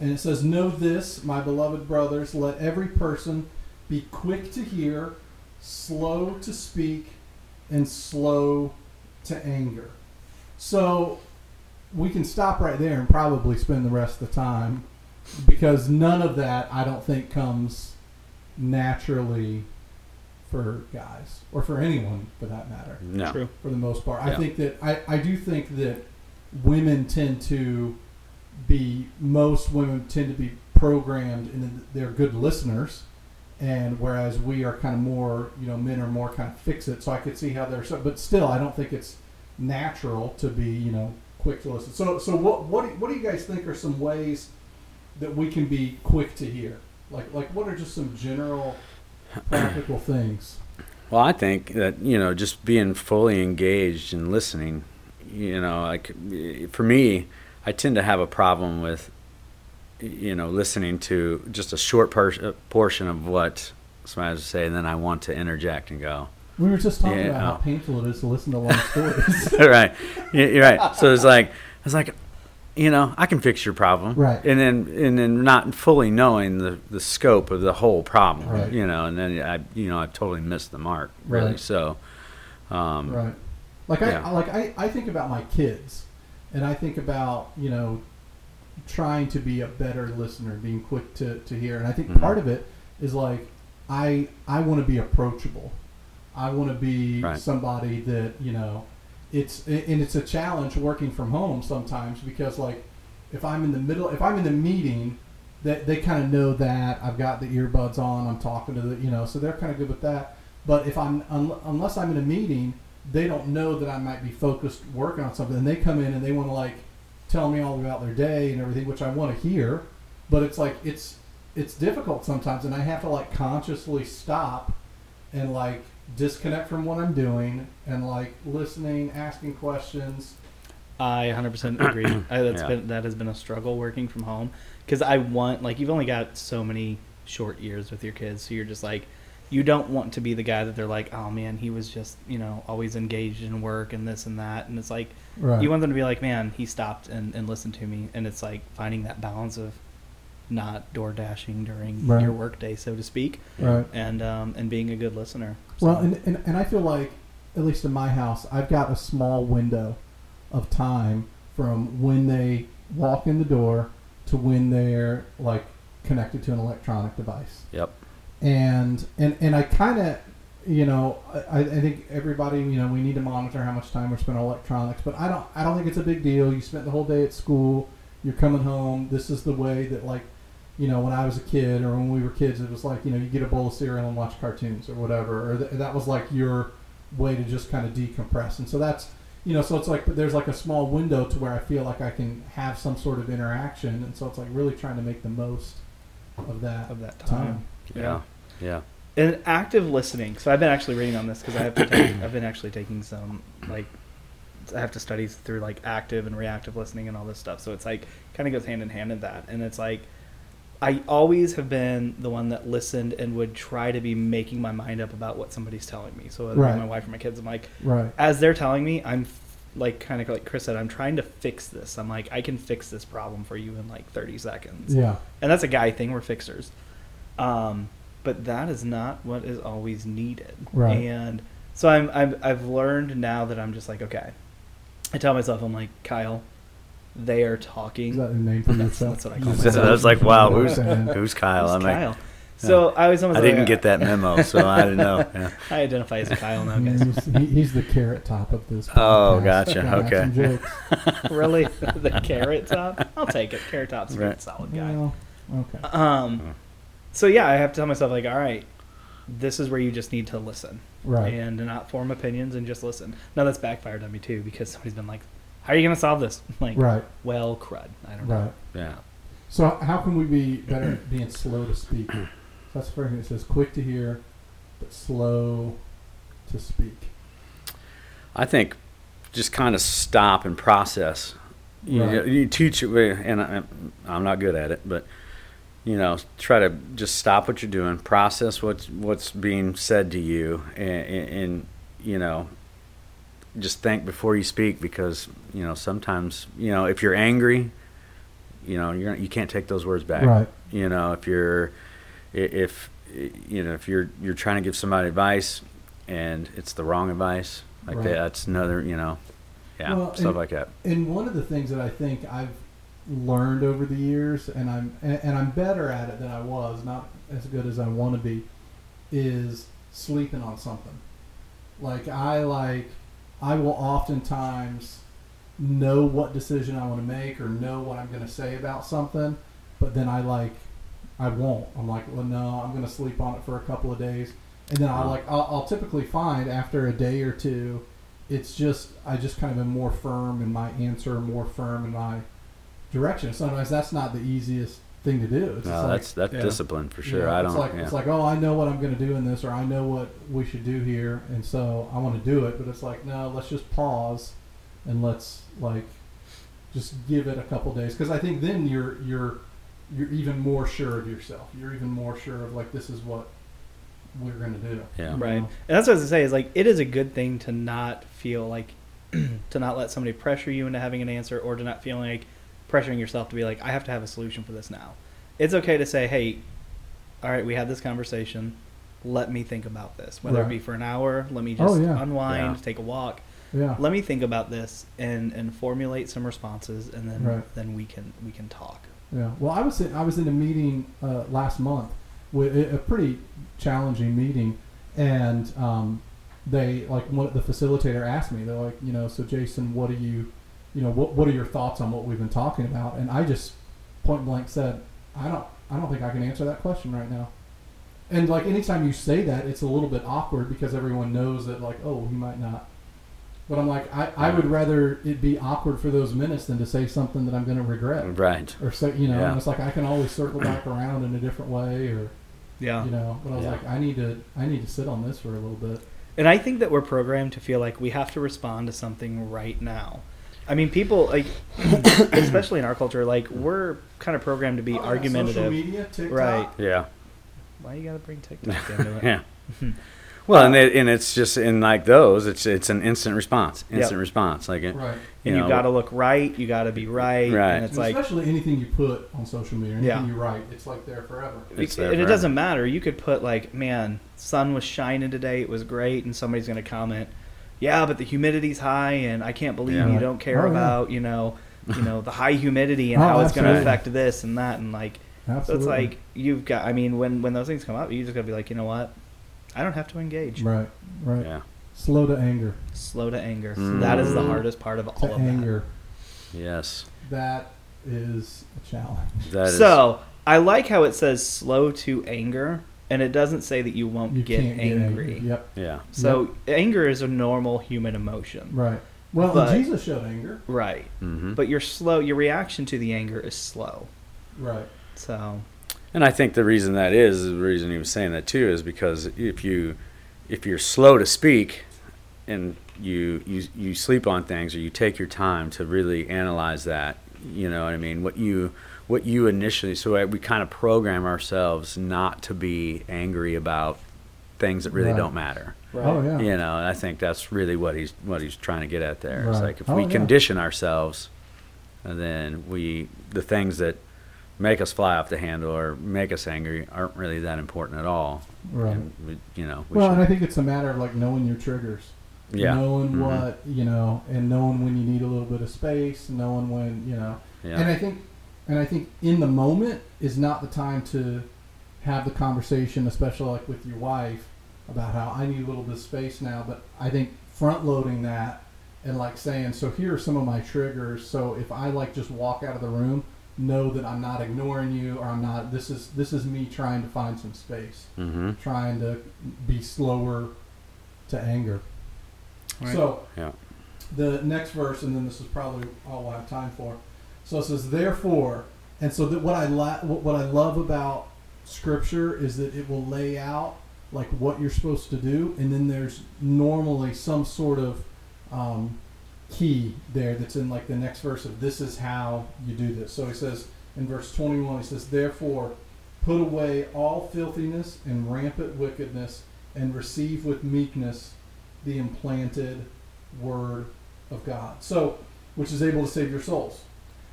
And it says, Know this, my beloved brothers, let every person be quick to hear, slow to speak, and slow to anger. So we can stop right there and probably spend the rest of the time because none of that, I don't think, comes naturally for guys or for anyone for that matter No. True. for the most part. I Yeah. think that I, I do think that women tend to be most women tend to be programmed and they're good listeners and whereas we are kind of more you know men are more kind of fix it so I could see how they're so but still I don't think it's natural to be you know quick to listen. So so what what do, what do you guys think are some ways that we can be quick to hear? Like like what are just some general practical things? Well, I think that you know, just being fully engaged and listening. You know, like for me, I tend to have a problem with, you know, listening to just a short per- uh, portion of what somebody has to say, and then I want to interject and go, We were just talking Yeah, about how oh. painful it is to listen to long stories. right, You- you're right. So it's like, it's like, you know, I can fix your problem, Right. And then, and then not fully knowing the, the scope of the whole problem, Right. you know, and then I, you know, I totally missed the mark, really. Right. So, um, right. Like I Yeah. Like I, I think about my kids and I think about, you know, trying to be a better listener, being quick to, to hear. And I think Mhm. part of it is like I I want to be approachable. I want to be Right. somebody that, you know, it's and it's a challenge working from home sometimes because like if I'm in the middle if I'm in the meeting that they kind of know that I've got the earbuds on, I'm talking to the, you know, so they're kind of good with that. But if I'm un, unless I'm in a meeting, they don't know that I might be focused working on something. And they come in and they want to like tell me all about their day and everything, which I want to hear. But it's like it's it's difficult sometimes, and I have to like consciously stop and like disconnect from what I'm doing and like listening, asking questions. I 100% agree. I, that's Yeah. been that has been a struggle working from home because I want like you've only got so many short years with your kids, so you're just like you don't want to be the guy that they're like, oh man, he was just you know always engaged in work and this and that, and it's like Right. you want them to be like, man, he stopped and, and listened to me, and it's like finding that balance of not door dashing during Right. your workday, so to speak, right. and um, and being a good listener. Well, and, and, and I feel like, at least in my house, I've got a small window of time from when they walk in the door to when they're like connected to an electronic device Yep. and and and I kind of, you know, I, I think everybody, you know, we need to monitor how much time we're spending on electronics, but I don't I don't think it's a big deal. You spent the whole day at school, you're coming home. This is the way that like, you know, when I was a kid or when we were kids, it was like you know you get a bowl of cereal and watch cartoons or whatever, or th- that was like your way to just kind of decompress. And so that's you know, so it's like there's like a small window to where I feel like I can have some sort of interaction, and so it's like really trying to make the most of that Of that time. time. Yeah. Yeah. And active listening. So I've been actually reading on this because I have to take, I've been actually taking some like I have to study through like active and reactive listening and all this stuff. So it's like kind of goes hand in hand in that. And it's like I always have been the one that listened and would try to be making my mind up about what somebody's telling me. So whether Right. my wife or my kids, I'm like, Right. as they're telling me, I'm f- like kind of like Chris said, I'm trying to fix this. I'm like, I can fix this problem for you in like 30 seconds Yeah. and that's a guy thing. We're fixers, um, but that is not what is always needed. Right. And so I'm, I've I've learned now that I'm just like okay. I tell myself I'm like Kyle, they are talking. Is that a name for That's- yourself? that's what I call Use myself. I was like, wow, who's who's Kyle? Who's I'm like, Kyle. So I was almost I didn't like, get that memo, so I didn't know. Yeah. I identify as Kyle now, guys. He's, he's the carrot top of this. Oh, gotcha. Okay. really, the carrot top. I'll take it. Carrot top's a good Right. solid guy. Well, okay. Um, so yeah, I have to tell myself like, all right, this is where you just need to listen. Right. and not form opinions and just listen. Now that's backfired on me too because somebody's been like, "How are you going to solve this?" Like, Right. well, crud, I don't Right. know. Yeah. So how can we be better at being slow to speak? So that's the first thing. It says quick to hear, but slow to speak. I think just kind of stop and process. You, Right. you teach it, and I, I'm not good at it, but you know, try to just stop what you're doing, process what's what's being said to you, and, and, and you know, just think before you speak because you know sometimes you know if you're angry, you know you're you can't take those words back. Right. You know if you're if you know if you're you're trying to give somebody advice and it's the wrong advice like Right. that, that's another you know yeah Well, stuff and- like that. And one of the things that I think I've learned over the years, and I'm and, and I'm better at it than I was, not as good as I want to be, is sleeping on something. Like I like, I will oftentimes know what decision I want to make or know what I'm going to say about something, but then I like, I won't. I'm like, well, no, I'm going to sleep on it for a couple of days, and then I'll mm. like, I'll, I'll typically find after a day or two, it's just I just kind of am more firm in my answer, more firm in my direction. Sometimes that's not the easiest thing to do. It's No, just like, that's that's yeah. discipline for you sure. know, I it's don't. like yeah. it's like oh, I know what I'm going to do in this, or I know what we should do here, and so I want to do it. But it's like no, let's just pause, and let's like just give it a couple days because I think then you're you're you're even more sure of yourself. You're even more sure of like this is what we're going to do. yeah. you Right, know? and that's what I was gonna say is like it is a good thing to not feel like to not let somebody pressure you into having an answer or to not feel like pressuring yourself to be like I have to have a solution for this now. It's okay to say, hey, all right, we had this conversation. Let me think about this. Whether it be for an hour, let me Oh, just yeah. unwind, Yeah. take a walk. Yeah. Let me think about this and and formulate some responses, and then Right. then we can we can talk. Yeah. Well, I was in, I was in a meeting uh, last month with a pretty challenging meeting, and um, they like one, the facilitator asked me, they're like, you know, so Jason, what do you, you know, what what are your thoughts on what we've been talking about? And I just point blank said, I don't I don't think I can answer that question right now. And like anytime you say that, it's a little bit awkward because everyone knows that like, oh, he might not. But I'm like, I, I would rather it be awkward for those minutes than to say something that I'm going to regret Right. or so you know Yeah. and it's like i can always circle back around in a different way or Yeah. you know but i was Yeah. like i need to i need to sit on this for a little bit And I think that we're programmed to feel like we have to respond to something right now. I mean, people like, especially in our culture, like we're kind of programmed to be oh, argumentative. social media TikTok. Right. Yeah. Why you gotta bring TikTok into it? Yeah. Hmm. Well, and it, and it's just in like those, it's it's an instant response, instant Yep. response. Like it, right you And you know, gotta look right. You gotta be right. Right. And it's And like, especially anything you put on social media anything Yeah. you write it's like there forever It's there and it forever. doesn't matter. You could put like, man, sun was shining today. It was great, and somebody's gonna comment, yeah, but the humidity's high, and I can't believe Yeah. you don't care Oh, yeah. about you know you know the high humidity and Oh, how it's going to absolutely. affect this and that and like so Absolutely. it's like you've got i mean when when those things come up you just got to be like you know what i don't have to engage right, right. Yeah. Slow to anger. slow to anger Mm. that is the hardest part of all To of anger. Yes. That is a challenge. That that is. so i like how it says slow to anger and it doesn't say that you won't You get can't angry, get angry. Yep. Yeah. so anger is a normal human emotion Right. Well, But- Jesus showed anger. right hmm but your slow your reaction to the anger is slow Right. so And I think the reason that is, the reason he was saying that too, is because if you, if you're slow to speak, and you you you sleep on things, or you take your time to really analyze that, you know what I mean. What you what you initially, so we kind of program ourselves not to be angry about things that really Right. don't matter. Oh yeah. You know, and I think that's really what he's what he's trying to get at there. It's like if Oh, we yeah. condition ourselves, and then we the things that make us fly off the handle or make us angry aren't really that important at all. Right. And we, you know, we Well, and I think it's a matter of like knowing your triggers. yeah, Knowing Mhm. what you know, and knowing when you need a little bit of space, knowing when you know. yeah, And I think, and I think in the moment is not the time to have the conversation, especially like with your wife, about how I need a little bit of space now. But I think front loading that and like saying, so here are some of my triggers. So if I like just walk out of the room, know that I'm not ignoring you, or I'm not. This is this is me trying to find some space, hmm trying to be slower to anger. Right. So Yeah. the next verse, and then this is probably all we'll have time for. So it says, "Therefore," and so that what I la- what, what I love about Scripture is that it will lay out like what you're supposed to do, and then there's normally some sort of um, key there that's in like the next verse of this is how you do this. So he says in verse 21, he says, "Therefore, put away all filthiness and rampant wickedness, and receive with meekness the implanted word of God. So, which is able to save your souls.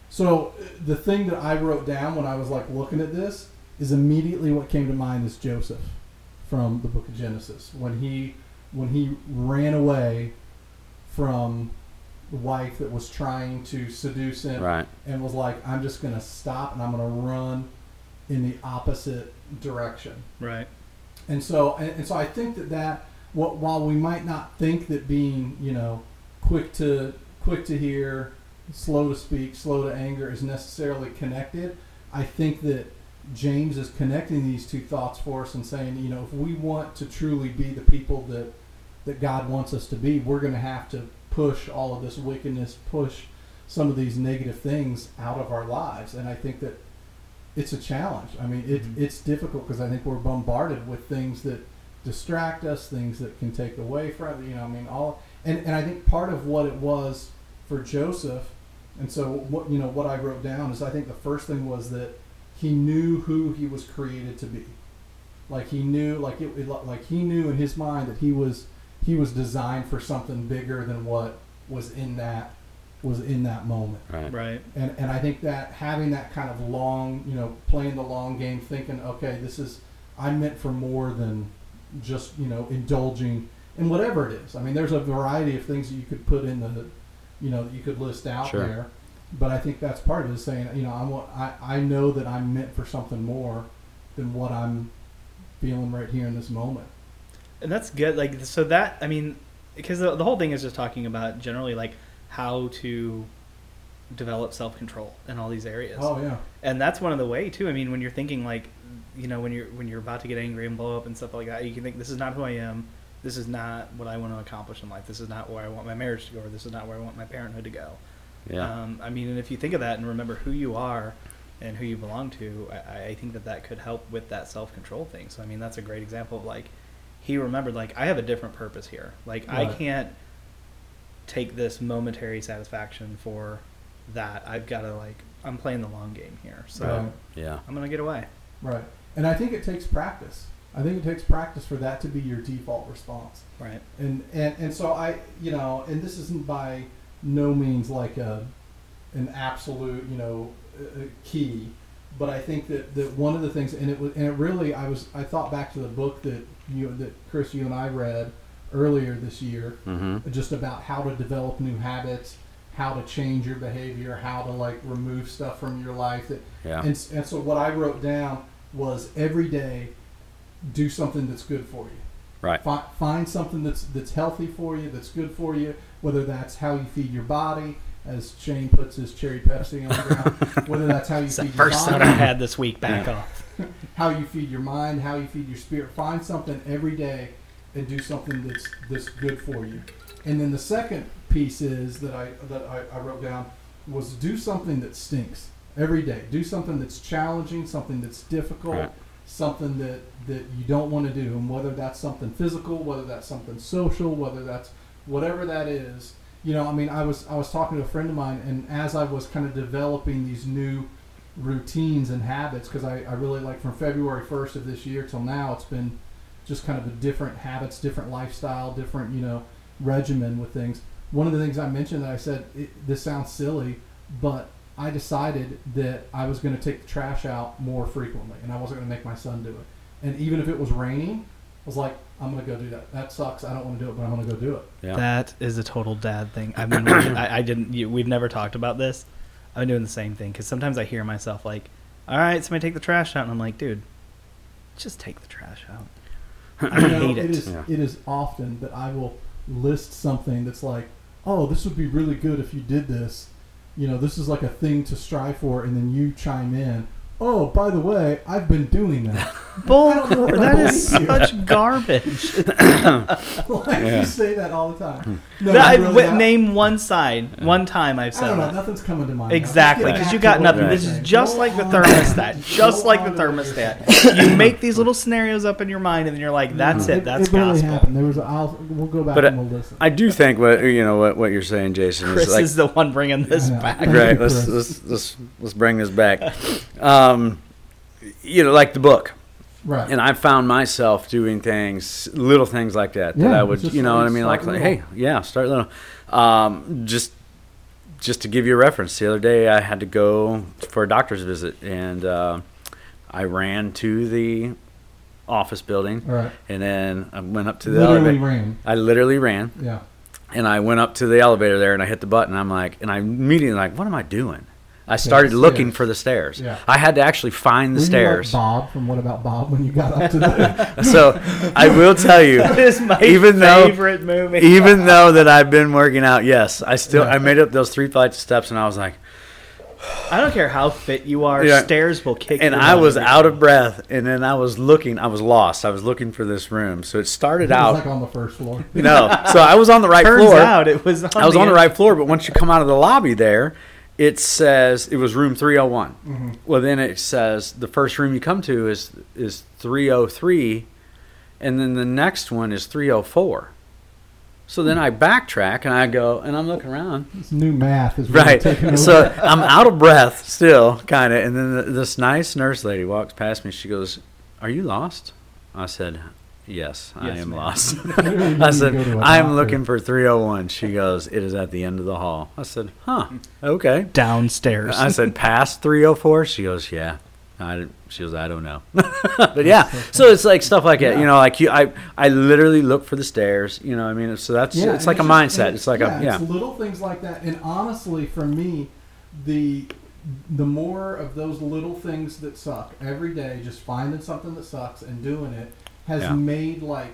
So, the thing that I wrote down when I was like looking at this is immediately what came to mind is Joseph from the book of Genesis when he when he ran away from wife that was trying to seduce him right, and was like, I'm just going to stop and I'm going to run in the opposite direction. right And so, and, and so I think that that what while we might not think that being you know quick to quick to hear, slow to speak, slow to anger is necessarily connected, I think that James is connecting these two thoughts for us and saying, you know, if we want to truly be the people that that God wants us to be, we're going to have to push all of this wickedness, push some of these negative things out of our lives, and I think that it's a challenge. I mean, it, Mhm. it's difficult because I think we're bombarded with things that distract us, things that can take away from you know. I mean, all and and I think part of what it was for Joseph, and so what you know what I wrote down is I think the first thing was that he knew who he was created to be, like he knew like it- like he knew in his mind that he was he was designed for something bigger than what was in that was in that moment right, right and and I think that having that kind of long, you know, playing the long game, thinking, okay, this is I'm meant for more than just you know indulging in whatever it is. I mean, there's a variety of things that you could put in the, you know, that you could list out Sure. there. But I think that's part of it, is saying, you know, I want I I know that I'm meant for something more than what I'm feeling right here in this moment. And that's good like so that i mean because the, the whole thing is just talking about generally like how to develop self-control in all these areas. Oh yeah, and that's one of the way too. I mean when you're thinking like you know when you're when you're about to get angry and blow up and stuff like that you can think this is not who i am. This is not what i want to accomplish in life. This is not where i want my marriage to go or this is not where i want my parenthood to go. Yeah, um, I mean, and if you think of that and remember who you are and who you belong to, I, I think that that could help with that self control thing. So, I mean, that's a great example of like, he remembered, like, I have a different purpose here. Like, I can't take this momentary satisfaction for that. I've got to, like, I'm playing the long game here. So, Right. yeah, I'm going to get away. right. And I think it takes practice. I think it takes practice for that to be your default response. Right. and and and so I you know and this isn't by no means like a an absolute you know uh, uh, key but I think that, that one of the things and it was and it really I was I thought back to the book that you that Chris you and I read earlier this year mm-hmm. just about how to develop new habits how to change your behavior, how to like remove stuff from your life. That, Yeah. and, and so what I wrote down was every day do something that's good for you. Right. Fi- find something that's that's healthy for you, that's good for you. Whether that's how you feed your body, as Shane puts his cherry Pepsi on the ground. whether that's how you It's the feed your first body, soda I had this week. Back Yeah. off. how you feed your mind, how you feed your spirit. Find something every day and do something that's that's good for you. And then the second piece is that I that I, I wrote down was do something that stinks every day. Do something that's challenging, something that's difficult, Right. something that that you don't want to do. And whether that's something physical, whether that's something social, whether that's whatever that is. You know, I mean, I was I was talking to a friend of mine, and as I was kind of developing these new routines and habits because I, I really like from February 1st of this year till now it's been just kind of a different habits different lifestyle different you know regimen with things. One of the things I mentioned that I said this sounds silly but I decided that I was going to take the trash out more frequently and I wasn't going to make my son do it. And even if it was raining was like I'm going to go do that that sucks I don't want to do it but I'm going to go do it Yeah. That is a total dad thing. I mean, I, I didn't. You, we've never talked about this. I've been doing the same thing because sometimes I hear myself like, "All right, somebody take the trash out," and I'm like, "Dude, just take the trash out." I You know, hate it. It is, Yeah. it is often that I will list something that's like, oh, this would be really good if you did this. You know, this is like a thing to strive for, and then you chime in. Oh, by the way, I've been doing that. Bull. I don't know if I That is such garbage. like Yeah. you say that all the time. No, I- really w- have- name one side. One time I've I said don't know. that. Nothing's coming to mind. Exactly, Let's get because back you to got what nothing. you're This is saying. just Go like the on. thermostat. Just Go like the on with your thermostat. You make these little scenarios up in your mind, and then you're like, "That's it. That's it really gospel." happened. There was. A, I'll. We'll go back But, and uh, we'll listen. I do think what you know what what you're saying, Jason, Chris is like is the one bringing this I know. back. Right. Let's, Chris. let's let's let's bring this back. Um, you know, like the book, right. and I found myself doing things, little things like that, that I would, you know what I mean, like, like, hey, yeah, start little. Um, just just to give you a reference, the other day I had to go for a doctor's visit, and uh, I ran to the office building, right. and then I went up to the Literally elevator. ran. I literally ran. Yeah. and I went up to the elevator there and I hit the button. I'm like, and I immediately like, what am I doing? I started stairs. looking for the stairs. Yeah. I had to actually find the Were stairs. You like Bob from What About Bob when you got up to the so I will tell you, That is my Even though- favorite movie. even though that I've been working out, yes, I still Yeah. I made up those three flights of steps and I was like, I don't care how fit you are. Yeah. Stairs will kick. and I was every out of breath, and then I was looking, I was lost. I was looking for this room. So it started It was out, like on the first floor. no. So I was on the right Turns floor. out it was. On I was on the end- right floor, but once you come out of the lobby there, it says it was room 301. Mm-hmm. Well, then it says the first room you come to is is 303, and then the next one is 304. So then I backtrack and I go and I'm looking around. This new math is really Right. So I'm out of breath still, kind of. And then th- this nice nurse lady walks past me. She goes, "Are you lost?" I said, "Yes, I Yes, am ma'am." lost." I said, go to a I'm doctor. looking for 301. She goes, It is at the end of the hall. I said, Huh, okay. downstairs. I said, Past 304? She goes, Yeah. I, didn't- she goes, I don't know. but yeah, so it's like stuff like that. You know, like you, I, I literally look for the stairs. You know, what I mean, so that's Yeah, it's and like a just- mindset. and It's like yeah, a yeah, It's little things like that. And honestly, for me, the the more of those little things that suck every day, just finding something that sucks and doing it, has Yeah. made like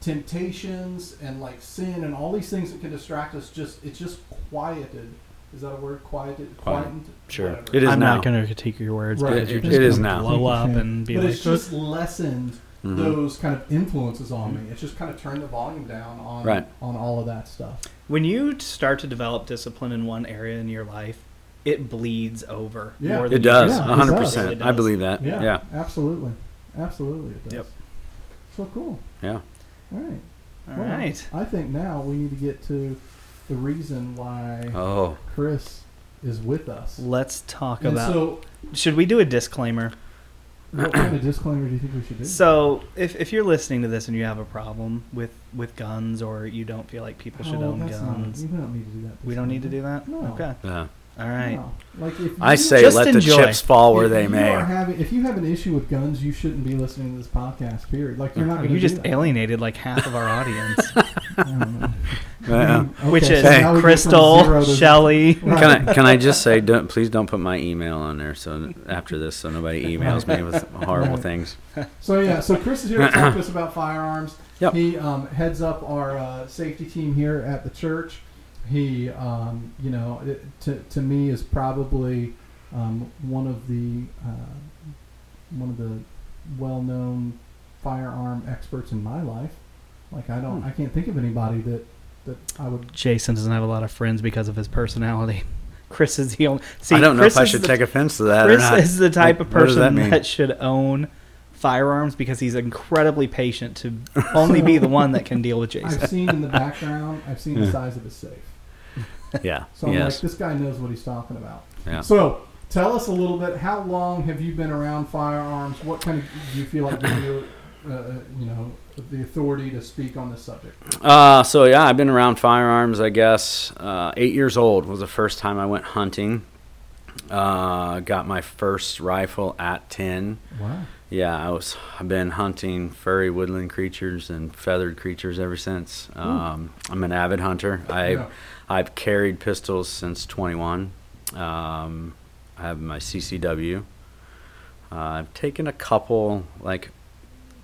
temptations and like sin and all these things that can distract us. Just it's just quieted. Is that a word? Quieted. Quiet. Quietened. Sure. Whatever. It is I'm now. not going to critique your words. Right. because you're It- just it is now. Blow up and be but like, it's just lessened Mhm. those kind of influences on me. It's just kind of turned the volume down on Right. on all of that stuff. when you start to develop discipline in one area in your life, it bleeds over. Yeah. more It than you does, Yeah, hundred does. Really percent. does. I believe that. Yeah, Yeah, absolutely, absolutely, it does. Yep. So cool. yeah. All right. All Well, right. I think now we need to get to the reason why Oh, Chris is with us. Let's talk And about. so, should we do a disclaimer? what kind of disclaimer do you think we should do? So, if, if you're listening to this and you have a problem with, with guns or you don't feel like people oh, should Oh, own that's not- guns, we don't need to do that. we don't need to do that? No. Okay. yeah. All right. No. Like if I say Just let enjoy. the chips fall where if they you may. Are having, if you have an issue with guns, you shouldn't be listening to this podcast. Period. Like you're not. Oh, gonna you just that. alienated like half of our audience, I don't know. Yeah. Okay, which is so now we go from Crystal, zero Shelly. Right. Can I can I just say don't please don't put my email on there so after this so nobody emails me with horrible Right. things. So yeah, so Chris is here to talk to us about firearms. Yep. He um, heads up our uh, safety team here at the church. He, um, you know, it, to to me is probably um, one of the uh, one of the well-known firearm experts in my life. Like I don't, Hmm. I can't think of anybody that that I would. Jason doesn't have a lot of friends because of his personality. Chris is the only. See, I don't know Chris if I should the, take offense to that or Chris not. is the type Like, of what does that person that should own firearms because he's incredibly patient to only be the one that can deal with Jason. I've seen in the background. I've seen the size of his safe. yeah. So I'm yes. like, this guy knows what he's talking about. Yeah. So tell us a little bit. How long have you been around firearms? What kind of do you feel like you're, uh, you know, the authority to speak on this subject? Uh, so yeah, I've been around firearms. I guess uh, eight years old was the first time I went hunting. Uh, got my first rifle at ten. Wow. Yeah, I was. I've been hunting furry woodland creatures and feathered creatures ever since. Um, I'm an avid hunter. I Yeah. I've carried pistols since 21. Um, I have my CCW. Uh, I've taken a couple like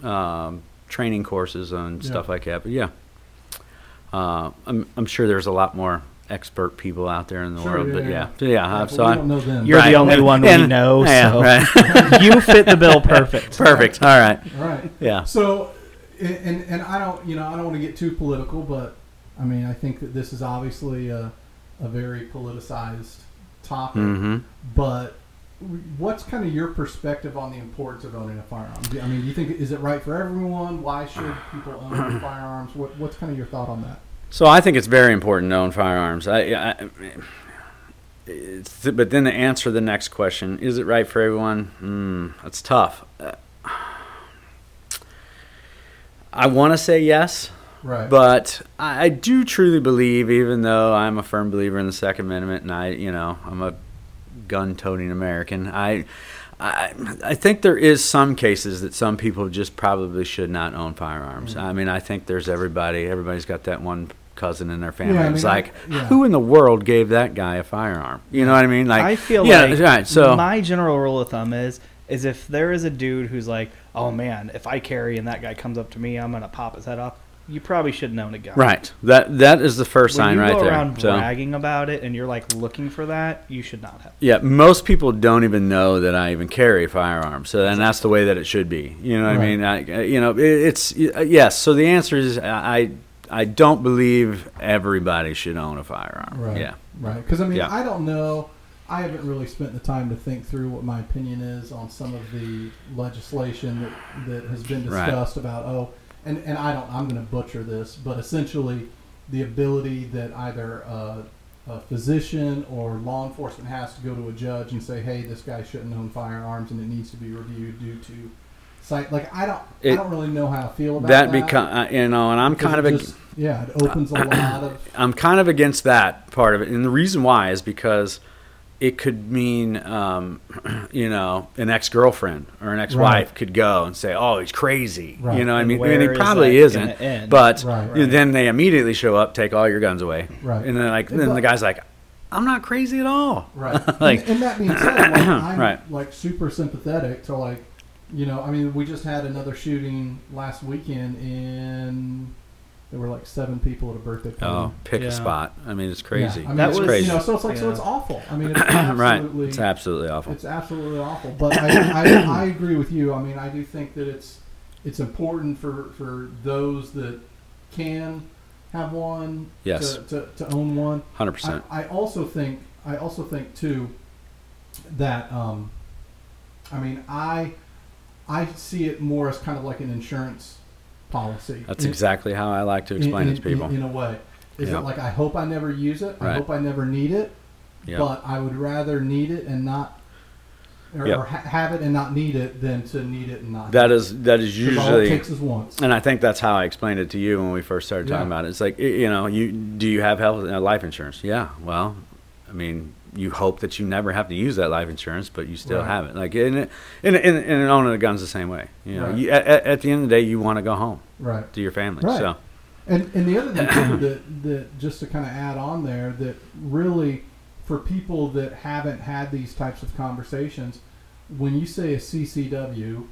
um, training courses on Yeah. stuff like that. But yeah, uh, I'm I'm sure there's a lot more expert people out there in the Sure, world. yeah, but yeah. yeah, so yeah. Yeah, so I, don't know them. You're the Right. only one we And- know, yeah, so right. you fit the bill perfect. Perfect. All right. All right. Yeah. So, and and- and I don't, you know, I don't want to get too political, but I mean, I think that this is obviously a, a very politicized topic. hmm But what's kind of your perspective on the importance of owning a firearm? I mean, do you think is it right for everyone? Why should people own firearms? What, what's kind of your thought on that? So I think it's very important to own firearms. I, I it's, but then to answer the next question, is it right for everyone? Mm, that's tough. Uh, I want to say yes, Right. but I, I do truly believe, even though I'm a firm believer in the Second Amendment, and I, you know, I'm a gun-toting American. I, I, I think there is some cases that some people just probably should not own firearms. Mm. I mean, I think there's everybody. Everybody's got that one cousin in their family. Yeah, I it's mean, I- like, yeah. who in the world gave that guy a firearm? You know what I mean? Like, I feel yeah, like right. So my general rule of thumb is is if there is a dude who's like, oh man, if I carry and that guy comes up to me, I'm gonna pop his head off. You probably shouldn't own a gun. right, that that is the first When sign you right go there. around So. bragging about it and you're like looking for that, you should not have. Yeah, most people don't even know that I even carry a firearm. So, and that's the way that it should be. You know what I mean? I, you know, it, it's uh, yes. So the answer is I I don't believe everybody should own a firearm. Right. Yeah. Right. Because I mean, Yeah. I don't know. I haven't really spent the time to think through what my opinion is on some of the legislation that, that has been Right. discussed about oh, and and I don't. I'm going to butcher this, but essentially, the ability that either a, a physician or law enforcement has to go to a judge and say, hey, this guy shouldn't own firearms, and it needs to be reviewed due to site. Like I don't. I don't really know how I feel about That that. become uh, you know, and I'm kind of it just- yeah, it opens a lot of I'm kind of against that part of it, and the reason why is because it could mean, um, you know, an ex girlfriend or an ex wife Right. could go and say, "Oh, he's crazy," Right. you know. what I mean, where and he is probably that isn't, but Right. then they immediately show up, take all your guns away, Right. and then like, And then but- the guy's like, "I'm not crazy at all." Right. Like- and, and that being said, like, I'm Right. like super sympathetic to like, you know, I mean, we just had another shooting last weekend in. There were like seven people at a birthday party. Oh, pick Yeah. a spot. I mean, it's crazy. Yeah, I mean, That it's, was- crazy. You know, so it's like so it's awful. I mean, it's right. absolutely It's absolutely awful. it's absolutely awful. But I, I, I agree with you. I mean, I do think that it's it's important for for those that can have one Yes. to, to, to own one. Hundred percent. I, I also think I also think too that um, I mean I I see it more as kind of like an insurance policy. That's In- exactly how I like to explain in, it to people. In, in a way, is Yeah. it like I hope I never use it. I Right. hope I never need it. yeah. But I would rather need it and not, or, Yep. or ha- have it and not need it than to need it and not. that is that is all it usually takes is once. And I think that's how I explained it to you when we first started talking Yeah. about it. It's like you know, you do you have health uh, life insurance? Yeah. Well, I mean, you hope that you never have to use that life insurance, but you still Right. have it. Like in in in, in owning a gun's the same way. You know, Right. you, at, at the end of the day, you want to go home Right. to your family. Right. So And and the other thing too that that just to kind of add on there that really for people that haven't had these types of conversations, when you say a CCW,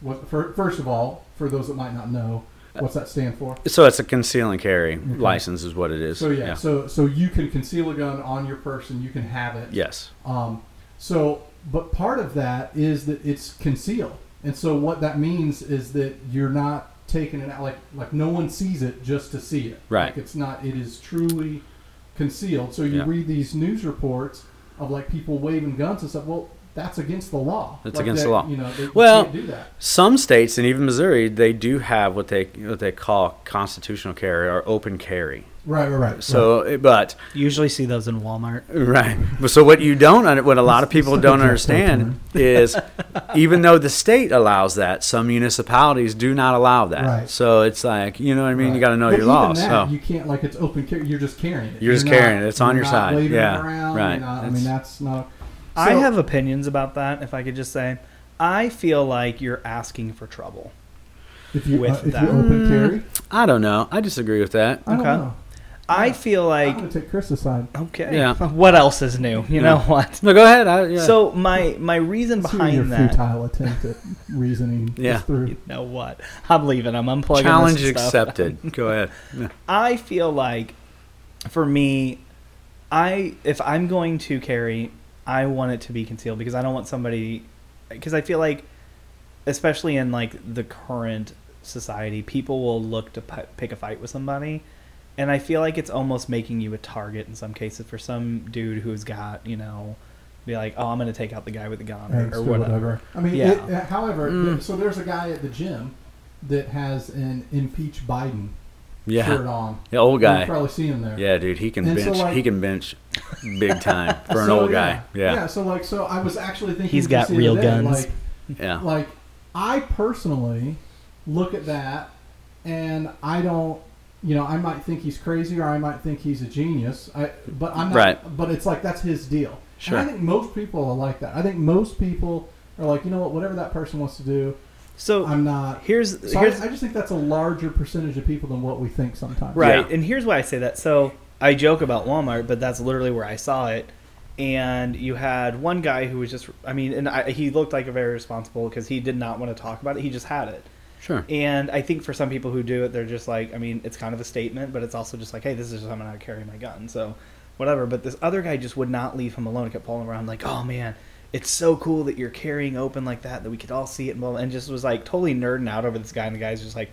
what fir- first of all, for those that might not know, what's that stand for? so it's a conceal and carry Okay. license is what it is. So yeah, so so you can conceal a gun on your person, you can have it. yes. Um, so, but part of that is that it's concealed, and so what that means is that you're not taking it out like like no one sees it just to see it. Right. Like it's not. It is truly concealed. So you Yeah. read these news reports of like people waving guns and stuff. Well, that's against the law. That's Like against that, the law. You know, they, you Well, can't do that. Some states and even Missouri, they do have what they what they call constitutional carry or open carry. Right, right, right. So, eh, but you Usually see those in Walmart. Right. So what you don't, what a lot of people don't understand is, even though the state allows that, some municipalities do not allow that. Right. So it's like, you know what I mean? You got to know But your even laws. That, So You can't like it's open carry. You're just carrying it. You're just not- carrying it. It's on you're your not side. Yeah, around, right. you're not- I mean, that's not. I have opinions about that. If I could just say, I feel like you're asking for trouble. if you with uh, if that. you open carry. I don't know. I disagree with that. I don't Okay. know. I feel I'm like gonna take Chris's side. okay. Yeah. What else is new? You know what? No, go ahead. I, yeah. So my my reason Let's hear your behind that. futile attempt at reasoning Yeah. this through. You know what? I'm leaving. I'm unplugging. challenge this stuff. accepted. go ahead. Yeah. I feel like, for me, I if I'm going to carry, I want it to be concealed because I don't want somebody. Because I feel like, especially in like the current society, people will look to pi- pick a fight with somebody, and I feel like it's almost making you a target in some cases for some dude who's got you know, be like, oh, I'm going to take out the guy with the gun or, or whatever. I mean, Yeah. it, however, Mm. so there's a guy at the gym that has an impeach Biden shirt Yeah. on. The old You've guy. probably seen him there. Yeah, dude. He can And so, bench. like- he can bench big time for an So, old yeah. guy. Yeah. Yeah. So like, so I was actually thinking he's got real day, guns. Like, Yeah. like I personally look at that and I don't you know, I might think he's crazy or I might think he's a genius. I but I'm not Right. but it's like that's his deal. Sure. And I think most people are like that. I think most people are like, you know what, whatever that person wants to do, So I'm not here's so I, here's I just think that's a larger percentage of people than what we think sometimes. Right. Yeah. And here's why I say that. So I joke about Walmart, but that's literally where I saw it. And you had one guy who was just, I mean, and I, he looked like a very responsible because he did not want to talk about it. He just had it. Sure. And I think for some people who do it, they're just like, I mean, it's kind of a statement, but it's also just like, hey, this is just how I'm going to carry my gun. So whatever. But this other guy just would not leave him alone. He kept pulling around like, oh man, it's so cool that you're carrying open like that, that we could all see it. And, blah, blah, and just was like totally nerding out over this guy. And the guy's just like,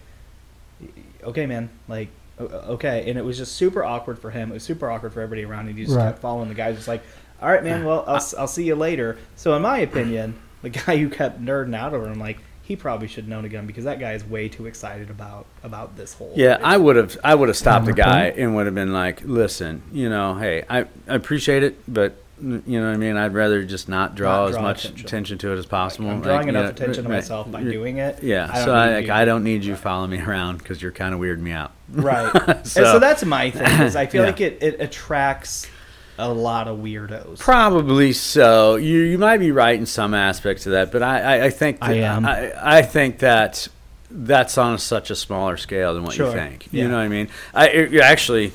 okay, man, like, okay. And it was just super awkward for him. It was super awkward for everybody around. And he just Right. kept following the guy, just like, all right, man, well, I'll, I'll see you later. So, in my opinion, the guy who kept nerding out over him, like, he probably should have known a gun because that guy is way too excited about about this whole. Yeah, I would have. I would have stopped the guy and would have been like, "Listen, you know, hey, I, I appreciate it, but you know what I mean. I'd rather just not draw Not as much attention. attention. to it as possible. I'm drawing Like, you enough know, attention to right, myself by doing it. Yeah, I so I, like. I don't need you following me around because you're kind of weirding me out. Right. So- so that's my thing. Is I feel Yeah. like it, it attracts a lot of weirdos. Probably so. You you might be right in some aspects of that, but I I, I think I am. I, I think that that's on such a smaller scale than what Sure. you think. Yeah. You know what I mean? I it, actually,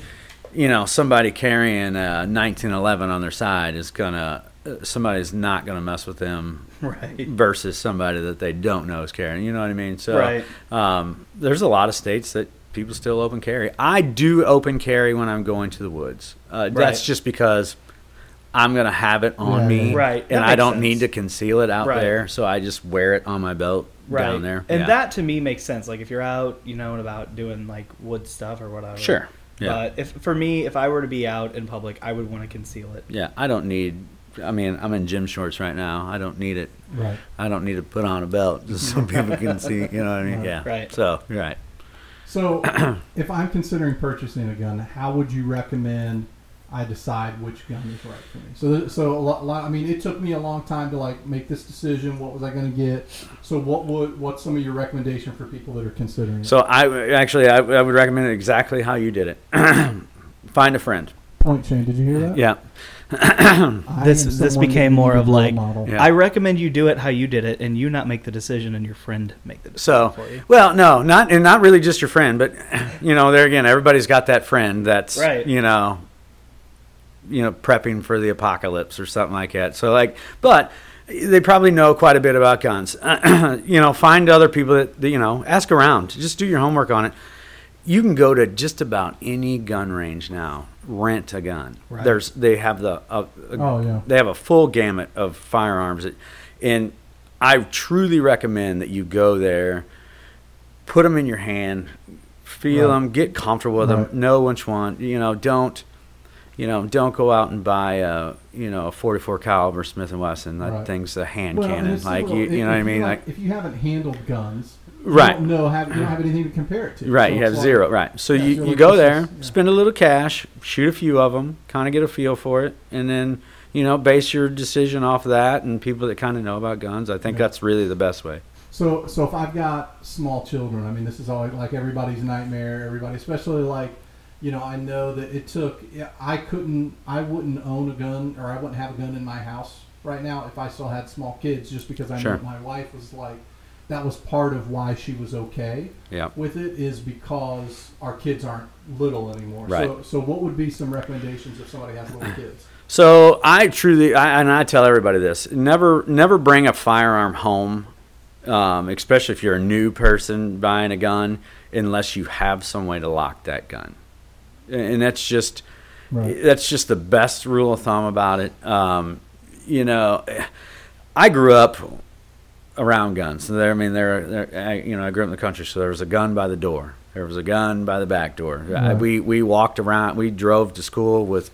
you know, somebody carrying a 1911 on their side is gonna uh, somebody's not gonna mess with them Right. versus somebody that they don't know is carrying. You know what I mean? So Right. um, there's a lot of states that people still open carry. I do open carry when I'm going to the woods. Uh, That's just because I'm gonna have it on Yeah, me. Right, that And I don't sense. need to conceal it out Right. there, so I just wear it on my belt Right. down there. And Yeah. that to me makes sense. Like if you're out, you know, and about doing like wood stuff or whatever. sure, yeah, But if for me, if I were to be out in public, I would want to conceal it. yeah. I don't need. I mean, I'm in gym shorts right now. I don't need it. Right. I don't need to put on a belt just so people can see. You know what I mean? Right. Yeah. Right. So right. So, if I'm considering purchasing a gun, how would you recommend I decide which gun is right for me? So, so a lot, lot, I mean, it took me a long time to like make this decision. What was I going to get? So, what would what's some of your recommendation for people that are considering? it? So I w- actually I, I would recommend exactly how you did it. Find a friend. point Shane, did you hear that? Yeah. This- this became more of like- model. Yeah. I recommend you do it how you did it, and you not make the decision, and your friend make the decision So, for you. well, no, not and not really just your friend, but you know, there again, everybody's got that friend that's Right. you know, you know, prepping for the apocalypse or something like that. So, like, but they probably know quite a bit about guns. you know, find other people that, that you know, ask around. Just do your homework on it. You can go to just about any gun range now, rent a gun. Right. There's they have the uh, Oh, yeah. they have a full gamut of firearms, and I truly recommend that you go there, put them in your hand, feel Right. them, get comfortable with Right. them, know which one. You know, don't you know, don't go out and buy a you know a 44 caliber Smith and Wesson. That Right. thing's a hand Well, cannon. Like little- you, if- you know what I mean? like, Like if you haven't handled guns, Right. you don't know have you don't have anything to compare it to. Right, So you have like- zero. Right, so Yeah, you, you go there, yeah. spend a little cash, shoot a few of them, kind of get a feel for it, and then you know base your decision off of that and people that kind of know about guns. I think Yeah. that's really the best way. So, so if I've got small children, I mean, this is always like everybody's nightmare. Everybody, especially like, you know, I know that it took. I couldn't. I wouldn't own a gun, or I wouldn't have a gun in my house right now if I still had small kids, just because I Sure. know my wife was like. That was part of why she was okay Yeah. with it is because our kids aren't little anymore. Right. So, so what would be some recommendations if somebody has little kids? So I truly, I, and I tell everybody this: never, never bring a firearm home, um, especially if you're a new person buying a gun, unless you have some way to lock that gun. And that's just, Right. that's just the best rule of thumb about it. Um, you know, I grew up around guns. So there, I mean, there, there I, you know, I grew up in the country, so there was a gun by the door. There was a gun by the back door. I, we we walked around. We drove to school with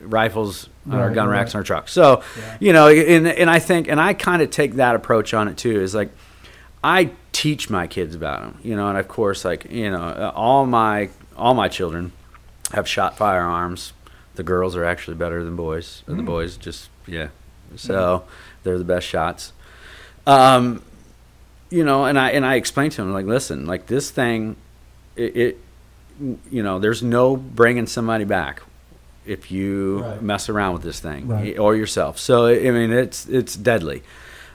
rifles on our gun right. racks in our trucks. So, Yeah. you know, and and I think, and I kind of take that approach on it too. Is like, I teach my kids about them. You know, and of course, like you know, all my all my children have shot firearms. The girls are actually better than boys. The Mm. boys just yeah. So they're the best shots. Um, you know, and I and I explained to them like, listen, like this thing, it, it you know, there's no bringing somebody back if you Right. mess around with this thing Right. or yourself. So I mean, it's it's deadly.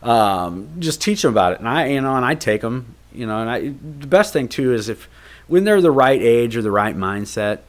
Um, just teach them about it, and I you know, and I take them. You know, and I the best thing too is if when they're the right age or the right mindset,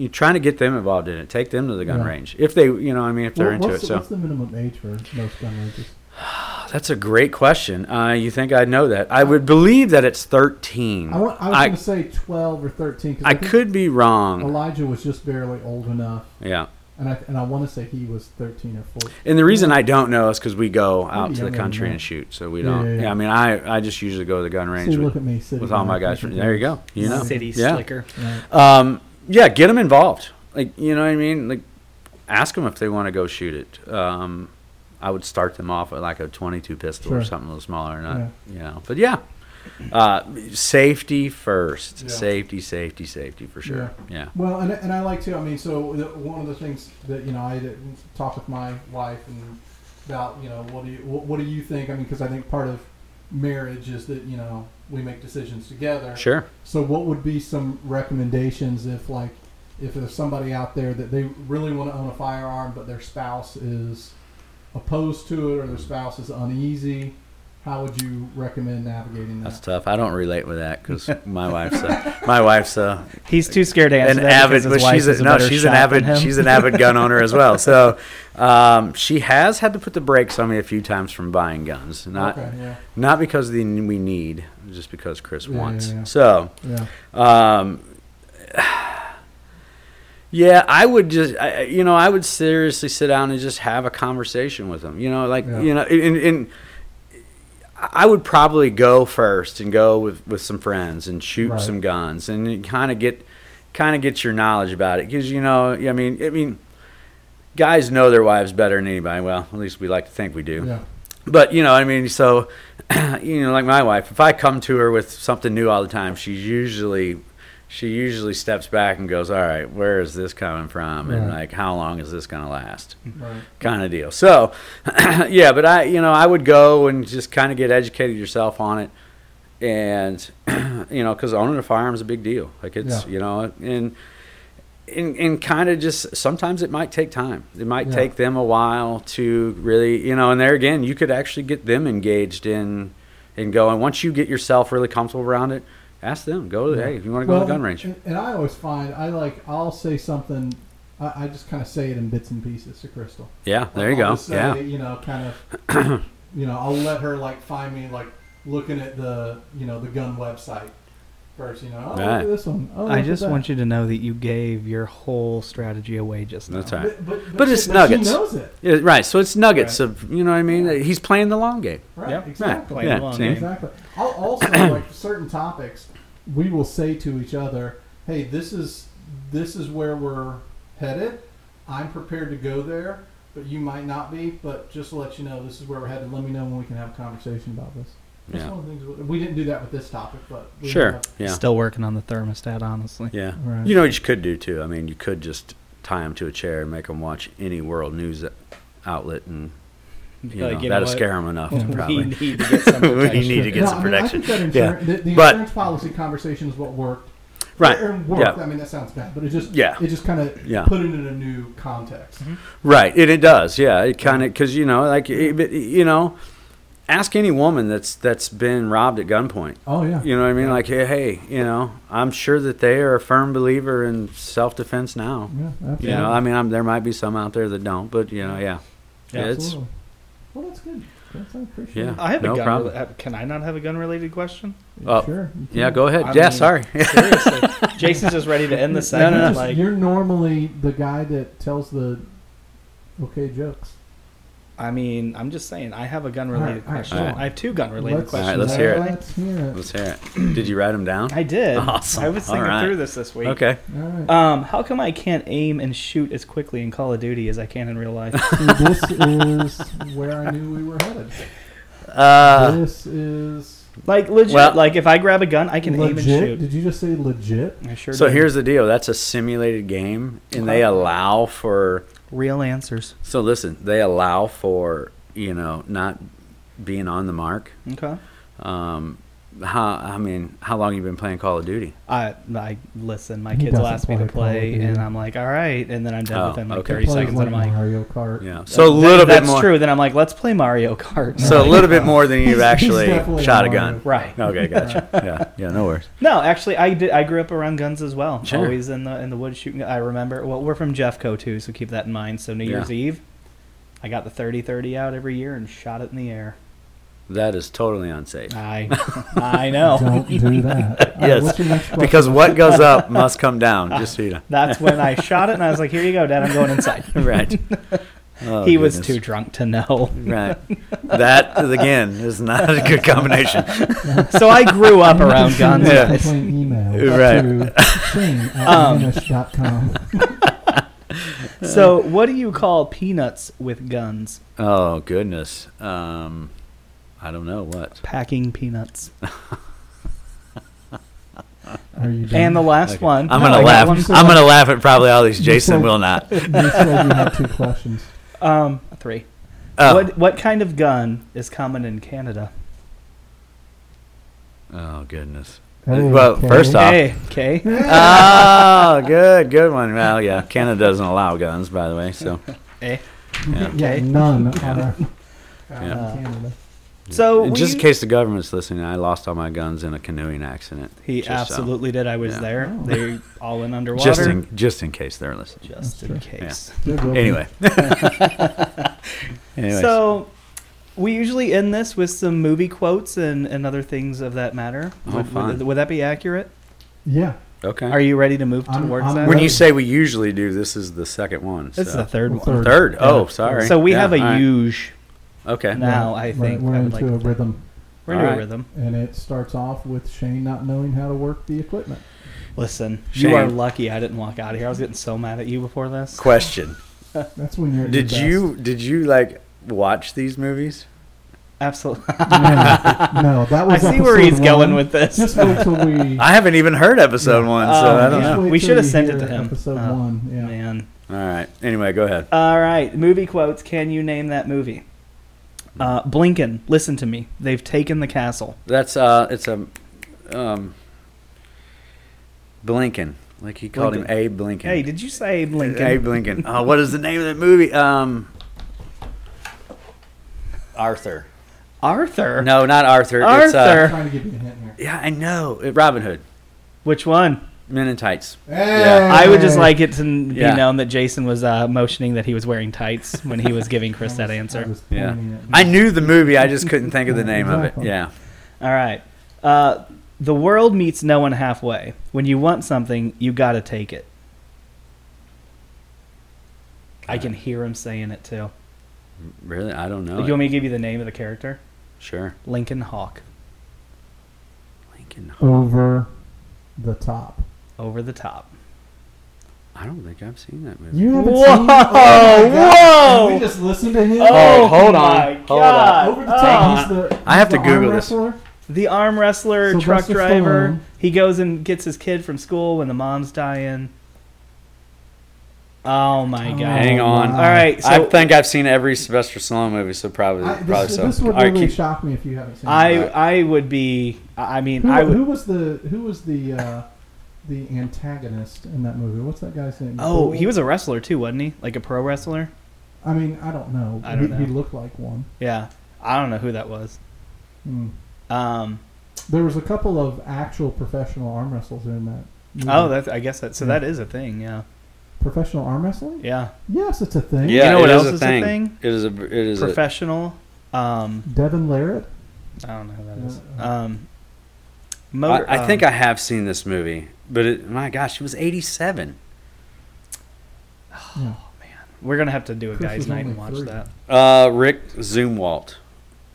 you're trying to get them involved in it. Take them to the gun Yeah. range if they, you know, I mean, if they're What- into what's, it. the, So what's the minimum age for most gun ranges? that's a great question. Uh, you think I'd know that? I would believe that it's 13. I, want, I was I, going to say 12 or 13 because I could be wrong. Elijah was just barely old enough, Yeah. and I and I want to say he was 13 or 14. And the reason I don't know is because we go out to the country and shoot, so we don't. yeah, Yeah, yeah. I mean, I, I just usually go to the gun range See, with, look at me with all my guys. thinking There you go. You know, City Yeah. slicker. Right. Um, yeah, get them involved. Like you know what I mean. Like ask them if they want to go shoot it. Um, I would start them off with like a 22 pistol or something a little smaller, or not Yeah. you know. But yeah, uh, safety first. Yeah. Safety, safety, safety for sure. Yeah. Well, and, and I like to. I mean, so one of the things that you know, I did talk with my wife and about you know what do you what, what do you think? I mean, because I think part of marriage is that you know we make decisions together. Sure. So, what would be some recommendations if, like, if there's somebody out there that they really want to own a firearm, but their spouse is opposed to it or their spouse is uneasy? How would you recommend navigating that? That's tough. I don't relate with that because my wife's a, my wife's a, He's too scared to answer an that avid. because his But wife she's is a, a no, she's an avid. She's an avid gun owner as well. So um, she has had to put the brakes on me a few times from buying guns. Not okay, yeah, not because the we need, just because Chris Yeah, wants. yeah, yeah. So. yeah, Um, yeah, I would just, I, I- you know, I would seriously sit down and just have a conversation with them. You know, like, Yeah. you know, and, and I would probably go first and go with, with some friends and shoot Right. some guns and kind of get, kind of get your knowledge about it. Cause you know, I mean, I mean, guys know their wives better than anybody. Well, at least we like to think we do yeah, but you know i mean so you know like my wife if i come to her with something new all the time she's usually she usually steps back and goes all right where is this coming from and like how long is this going to last right, kind of deal so yeah but i you know i would go and just kind of get educated yourself on it and you know because owning a firearm is a big deal like it's Yeah. you know and and, and kind of just sometimes it might take time. It might Yeah. take them a while to really, you know, and there again, you could actually get them engaged in and go. And once you get yourself really comfortable around it, ask them. Go, Yeah. hey, if you want to go to the gun range. And, and I always find I like I'll say something. I, I just kind of say it in bits and pieces to Crystal. Yeah, there you I'll go. say, Yeah, You know, kind of. you know, I'll let her like find me like looking at the you know the gun website first. You know, oh, look Right. at this one. Oh, I just that. want you to know that you gave your whole strategy away just now. That's right. But, but, But it's she, nuggets. She knows it. Yeah, right. So it's nuggets Right. of you know what I mean. He's playing the long game. Right. Yep. Exactly. Playing Yeah, along, see? game. Exactly. I'll also like certain topics, we will say to each other, "Hey, this is this is where we're headed. I'm prepared to go there, but you might not be. But just to let you know, this is where we're headed. Let me know when we can have a conversation about this." That's Yeah. one of the things we, we didn't do that with this topic, but we Sure. have- Yeah. Still working on the thermostat, honestly. Yeah. Right. You know what you could do too. I mean, you could just tie them to a chair and make them watch any world news outlet, and you Like, know you that'll what? scare them enough. To We probably. need to get some protection. We protection. need to get No, some I mean, I protection. Yeah. the, the But- insurance policy conversation is what worked. Right. Or worked. Yeah. I mean, that sounds bad, but it just Yeah. it just kind of Yeah. put it in a new context. Mm-hmm. Right, and it does. Yeah, it kind of because you know, like it, it- you know, ask any woman that's that's been robbed at gunpoint. Oh yeah. You know what I mean? Like, hey, hey, you know, I'm sure that they are a firm believer in self defense now. Yeah, absolutely. You know, I mean, I'm, there might be some out there that don't, but you know, yeah, Yeah, it's Absolutely. Well, that's good. That's, I appreciate Yeah. it. I have No a gun. problem. rela- uh, can I not have a gun related question? Oh, sure. yeah. Go ahead. I yeah, mean- sorry. Seriously, Jason's just ready to end the You're segment. just- Like, you're normally the guy that tells the okay jokes. I mean, I'm just saying, I have a gun related All right, all right, question. all right. I have two gun related questions. All right, let's hear it. Let's hear it. Let's hear it. Did you write them down? I did. Awesome. I was thinking right. through this this week. Okay. All right. Um, how come I can't aim and shoot as quickly in Call of Duty as I can in real life? See, this is where I knew we were headed. Uh, this is like legit. Well- like if I grab a gun, I can aim and shoot. Did you just say legit? I sure did. so did. here's the deal. That's a simulated game, and they allow for. Real answers. So listen, they allow for you know not being on the mark. Okay. Um, how I mean, how long you been playing Call of Duty? I I listen. My He kids will ask me to play Call of play, Duty. and I'm like, all right, and then I'm done Oh, within like okay. 30 seconds, like and I'm like, Mario Kart. Yeah. So a That- little bit that's more. true. Then I'm like, let's play Mario Kart. So a little bit more than you've actually shot a a gun. right. Okay, gotcha. yeah, yeah, no worries. No, actually, I did. I grew up around guns as well. Sure. Always in the in the woods shooting. I remember. Well, we're from Jeffco too, so keep that in mind. So New Yeah. Year's Eve, I got the 30-30 out every year and shot it in the air. That is totally unsafe. I I know. Don't do that. All right, Yes, what's your next? Because what goes up must come down. Just so you know. That's when I shot it, and I was like, "Here you go, Dad. I'm going inside." Right. Oh, he was too drunk to know. Right. That again is not a good combination. So I grew up around guns. Yeah. email Right. to at Um, So what do you call peanuts with guns? Oh goodness. Um, I don't know what. Packing peanuts. Are you? And the last Okay. one. I'm I gonna got laugh. one. I'm gonna laugh at probably all these. Jason said- will not. you said you had two questions. Um, three. Oh. What what kind of gun is common in Canada? Oh goodness. Hey, Well, Kay. first off- Hey, okay. oh, good, good one. Well, yeah, Canada doesn't allow guns, by the way. So Hey. yeah. yeah, Okay. none are Yeah. yeah. Canada. So And we- just in case the government's listening, I lost all my guns in a canoeing accident. he just so- absolutely did. I was Yeah. there. Oh. They all went underwater. Just in just in case they're listening. Just That's in true. case. Good will be. Anyway. So we usually end this with some movie quotes and, and other things of that matter. Oh, would, fun. would, would that be accurate? Yeah. okay. Are you ready to move I'm- towards I'm that? when you say we usually do, this is the second one. this is the third Well, one. third. Oh, sorry. So we Yeah, have a all right. huge Okay. now. I Right, think we're I would into like a rhythm, We're into All right. a rhythm. and it starts off with Shane not knowing how to work the equipment. Listen, Shame. you are lucky I didn't walk out of here. I was getting so mad at you before this. Question: That's when you're. At your Did best. you did you like watch these movies? Absolutely. no, no, that I was. see where he's episode going one. with this. Just wait till we. I haven't even heard episode one, so Oh, I don't yeah. know. We should have sent it to him. Episode Oh, one. Yeah. Man. All right. Anyway, go ahead. All right, movie quotes. Can you name that movie? Uh, Blinkin, listen to me. They've taken the castle. That's uh, it's a um, Blinkin. Like he called Lincoln. him Abe Blinkin. Hey, did you say Lincoln? Abe Lincoln. Oh, what is the name of that movie? Um, Arthur. Arthur. No, not Arthur. It's, Arthur. uh, I'm trying to give you a hint here. yeah, I know. Uh, Robin Hood. Which one? Men in Tights. Hey! I would just like it to be Yeah. known that Jason was uh, motioning that he was wearing tights when he was giving Chris that was- I answer. was Yeah. I knew the movie. I just couldn't think of the name of it. Exactly. Yeah. All right. Uh, the world meets no one halfway. When you want something, you got to take it. I can hear him saying it too. Really? I don't know. Do you it. want me to give you the name of the character? Sure. Lincoln Hawk. Lincoln. over the top. Over the top. I don't think I've seen that movie. You haven't Whoa! seen? Oh my God. Whoa! Can we just listen to him? Oh, hold on. my Hold God. over the top. He's the, I have he's to the Google arm this. wrestler. The arm wrestler, truck driver. Stallone. He goes and gets his kid from school when the mom's dying. Oh my Oh, god! Hang on. wow. All right, so I think I've seen every Sylvester Stallone movie, so probably, I, probably this, so. this would really keep- shock me if you haven't seen. I it. I would be. I mean, Who, I would. who was the who was the uh, the antagonist in that movie? What's that guy's name? oh, he was a wrestler too, wasn't he? Like a pro wrestler. I mean, I don't know. I don't he, he looked like one. Yeah, I don't know who that was. Hmm. Um. There was a couple of actual professional arm wrestlers in that. movie. Oh, that's. I guess that. So Yeah. that is a thing. Yeah. professional arm wrestling? Yeah. Yes, it's a thing. Yeah, You know what else is a is a thing. thing? It is a. It is a. Professional. Um. Devon Larratt. I don't know who that is. Yeah. Um. Motor, I, I think um, I have seen this movie, but it, my gosh, it was '87. Yeah. Man. We're gonna have to do a guys' night and watch three. that. Uh, Rick Zumwalt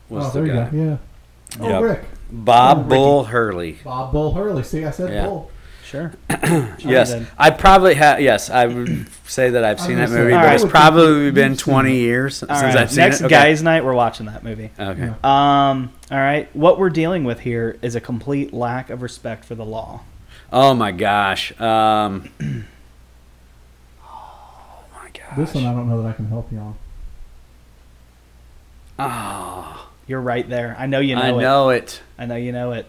was oh, the there you guy. go. Yeah. Oh, Yep. Rick. Bob Oh, Bull Hurley. Bob Bull Hurley. See, I said Yeah. Bull. Sure. Yes, then. I probably have. Yes, I would say that I've seen that movie, say, but I it's probably been 20 years since right. I've seen Next it. Okay. guys' night, we're watching that movie. Okay. Yeah. Um. All right. What we're dealing with here is a complete lack of respect for the law. Oh my gosh. Um. Oh my gosh. This one I don't know that I can help you on. Oh, You're right there. I know you know I it. I know it. I know you know it.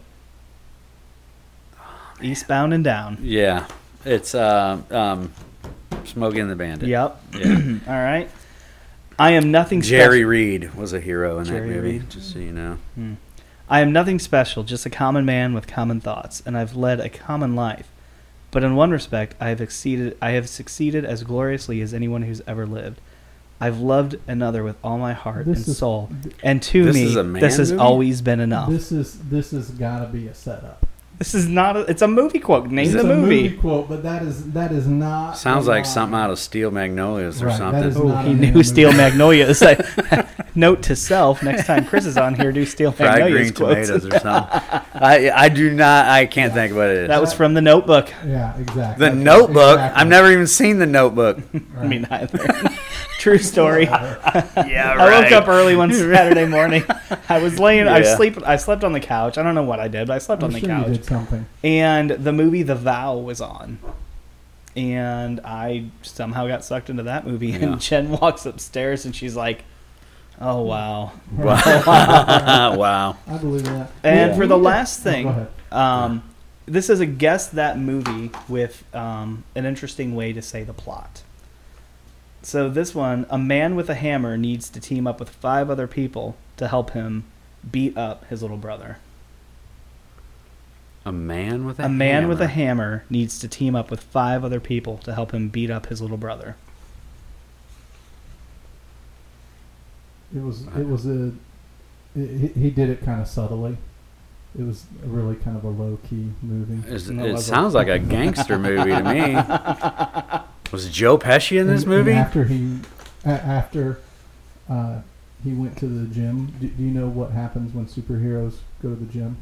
Eastbound and down. Yeah, it's uh, um, Smokey and the Bandit. Yep. Yeah. All right. I am nothing Jerry special. Reed was a hero in Jerry that movie. Reed. Just so you know. I am nothing special, just a common man with common thoughts, and I've led a common life. But in one respect, I have succeeded. I have succeeded as gloriously as anyone who's ever lived. I've loved another with all my heart This and is- soul, and to This me, is this has movie? always been enough. This, This is this has got to be a setup. Is not. A, it's a movie quote. Name it's the a movie. quote, but that is that is not. Sounds like lie. something out of Steel Magnolias or Right, something. Oh, he knew Steel movie. Magnolias. Note to self: Next time Chris is on here, do Steel Fried Magnolias green quotes. tomatoes or something. I I do not. I can't think of what it is. That was from the Notebook. Yeah, exactly. the Okay, Notebook. exactly. I've never even seen the Notebook. I mean, neither. True story. yeah, right. I woke up early one Saturday morning. I was laying. I sleep. I slept on the couch. I don't know what I did, but I slept I'm on the sure you couch. did something. And the movie The Vow was on, and I somehow got sucked into that movie. Yeah. And Jen walks upstairs, and she's like, "Oh wow." wow. Wow! I believe that. And Yeah. for the last Oh, thing, um, this is a guess that movie with um, an interesting way to say the plot. So this one, a man with a hammer needs to team up with five other people to help him beat up his little brother. A man with a A man with a hammer. hammer needs to team up with five other people to help him beat up his little brother. It was it was a it, he he did it kind of subtly. It was really kind of a low key movie. It was a- sounds like a gangster movie to me. Was Joe Pesci in this And- and movie? after he after uh, he went to the gym, do, do you know what happens when superheroes go to the gym?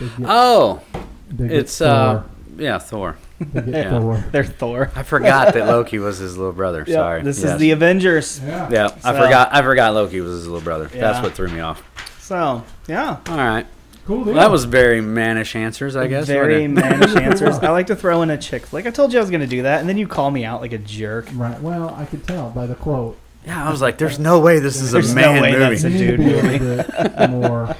They get, Oh, they get it's uh, yeah, Thor. They get yeah. Thor. They're Thor. I forgot that Loki was his little brother. Yep, Sorry. This Yes. is the Avengers. Yeah. Yeah, I forgot. I forgot Loki was his little brother. Yeah. That's what threw me off. So yeah. All right. Cool. Well, that was very mannish answers, I guess. Very mannish answers. I like to throw in a chick flick. I told you I was going to do that, and then you call me out like a jerk. Right. Well, I could tell by the quote. Yeah, I was like, "There's no way this is There's a man no way movie." That's a dude movie. more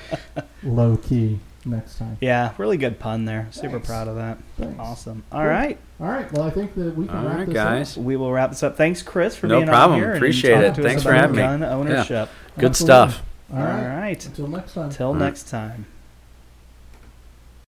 low key next time. Yeah, really good pun there. Super Thanks. proud of that. Thanks. Awesome. All cool. right. All right. Well, I think that we can All wrap right, this guys. up. We will wrap this up. Thanks, Chris, for no being problem. on here. No problem. Appreciate it. Thanks for having gun me. Gun ownership. Yeah. Good Absolutely. stuff. All, All right. Until next time. Till next time.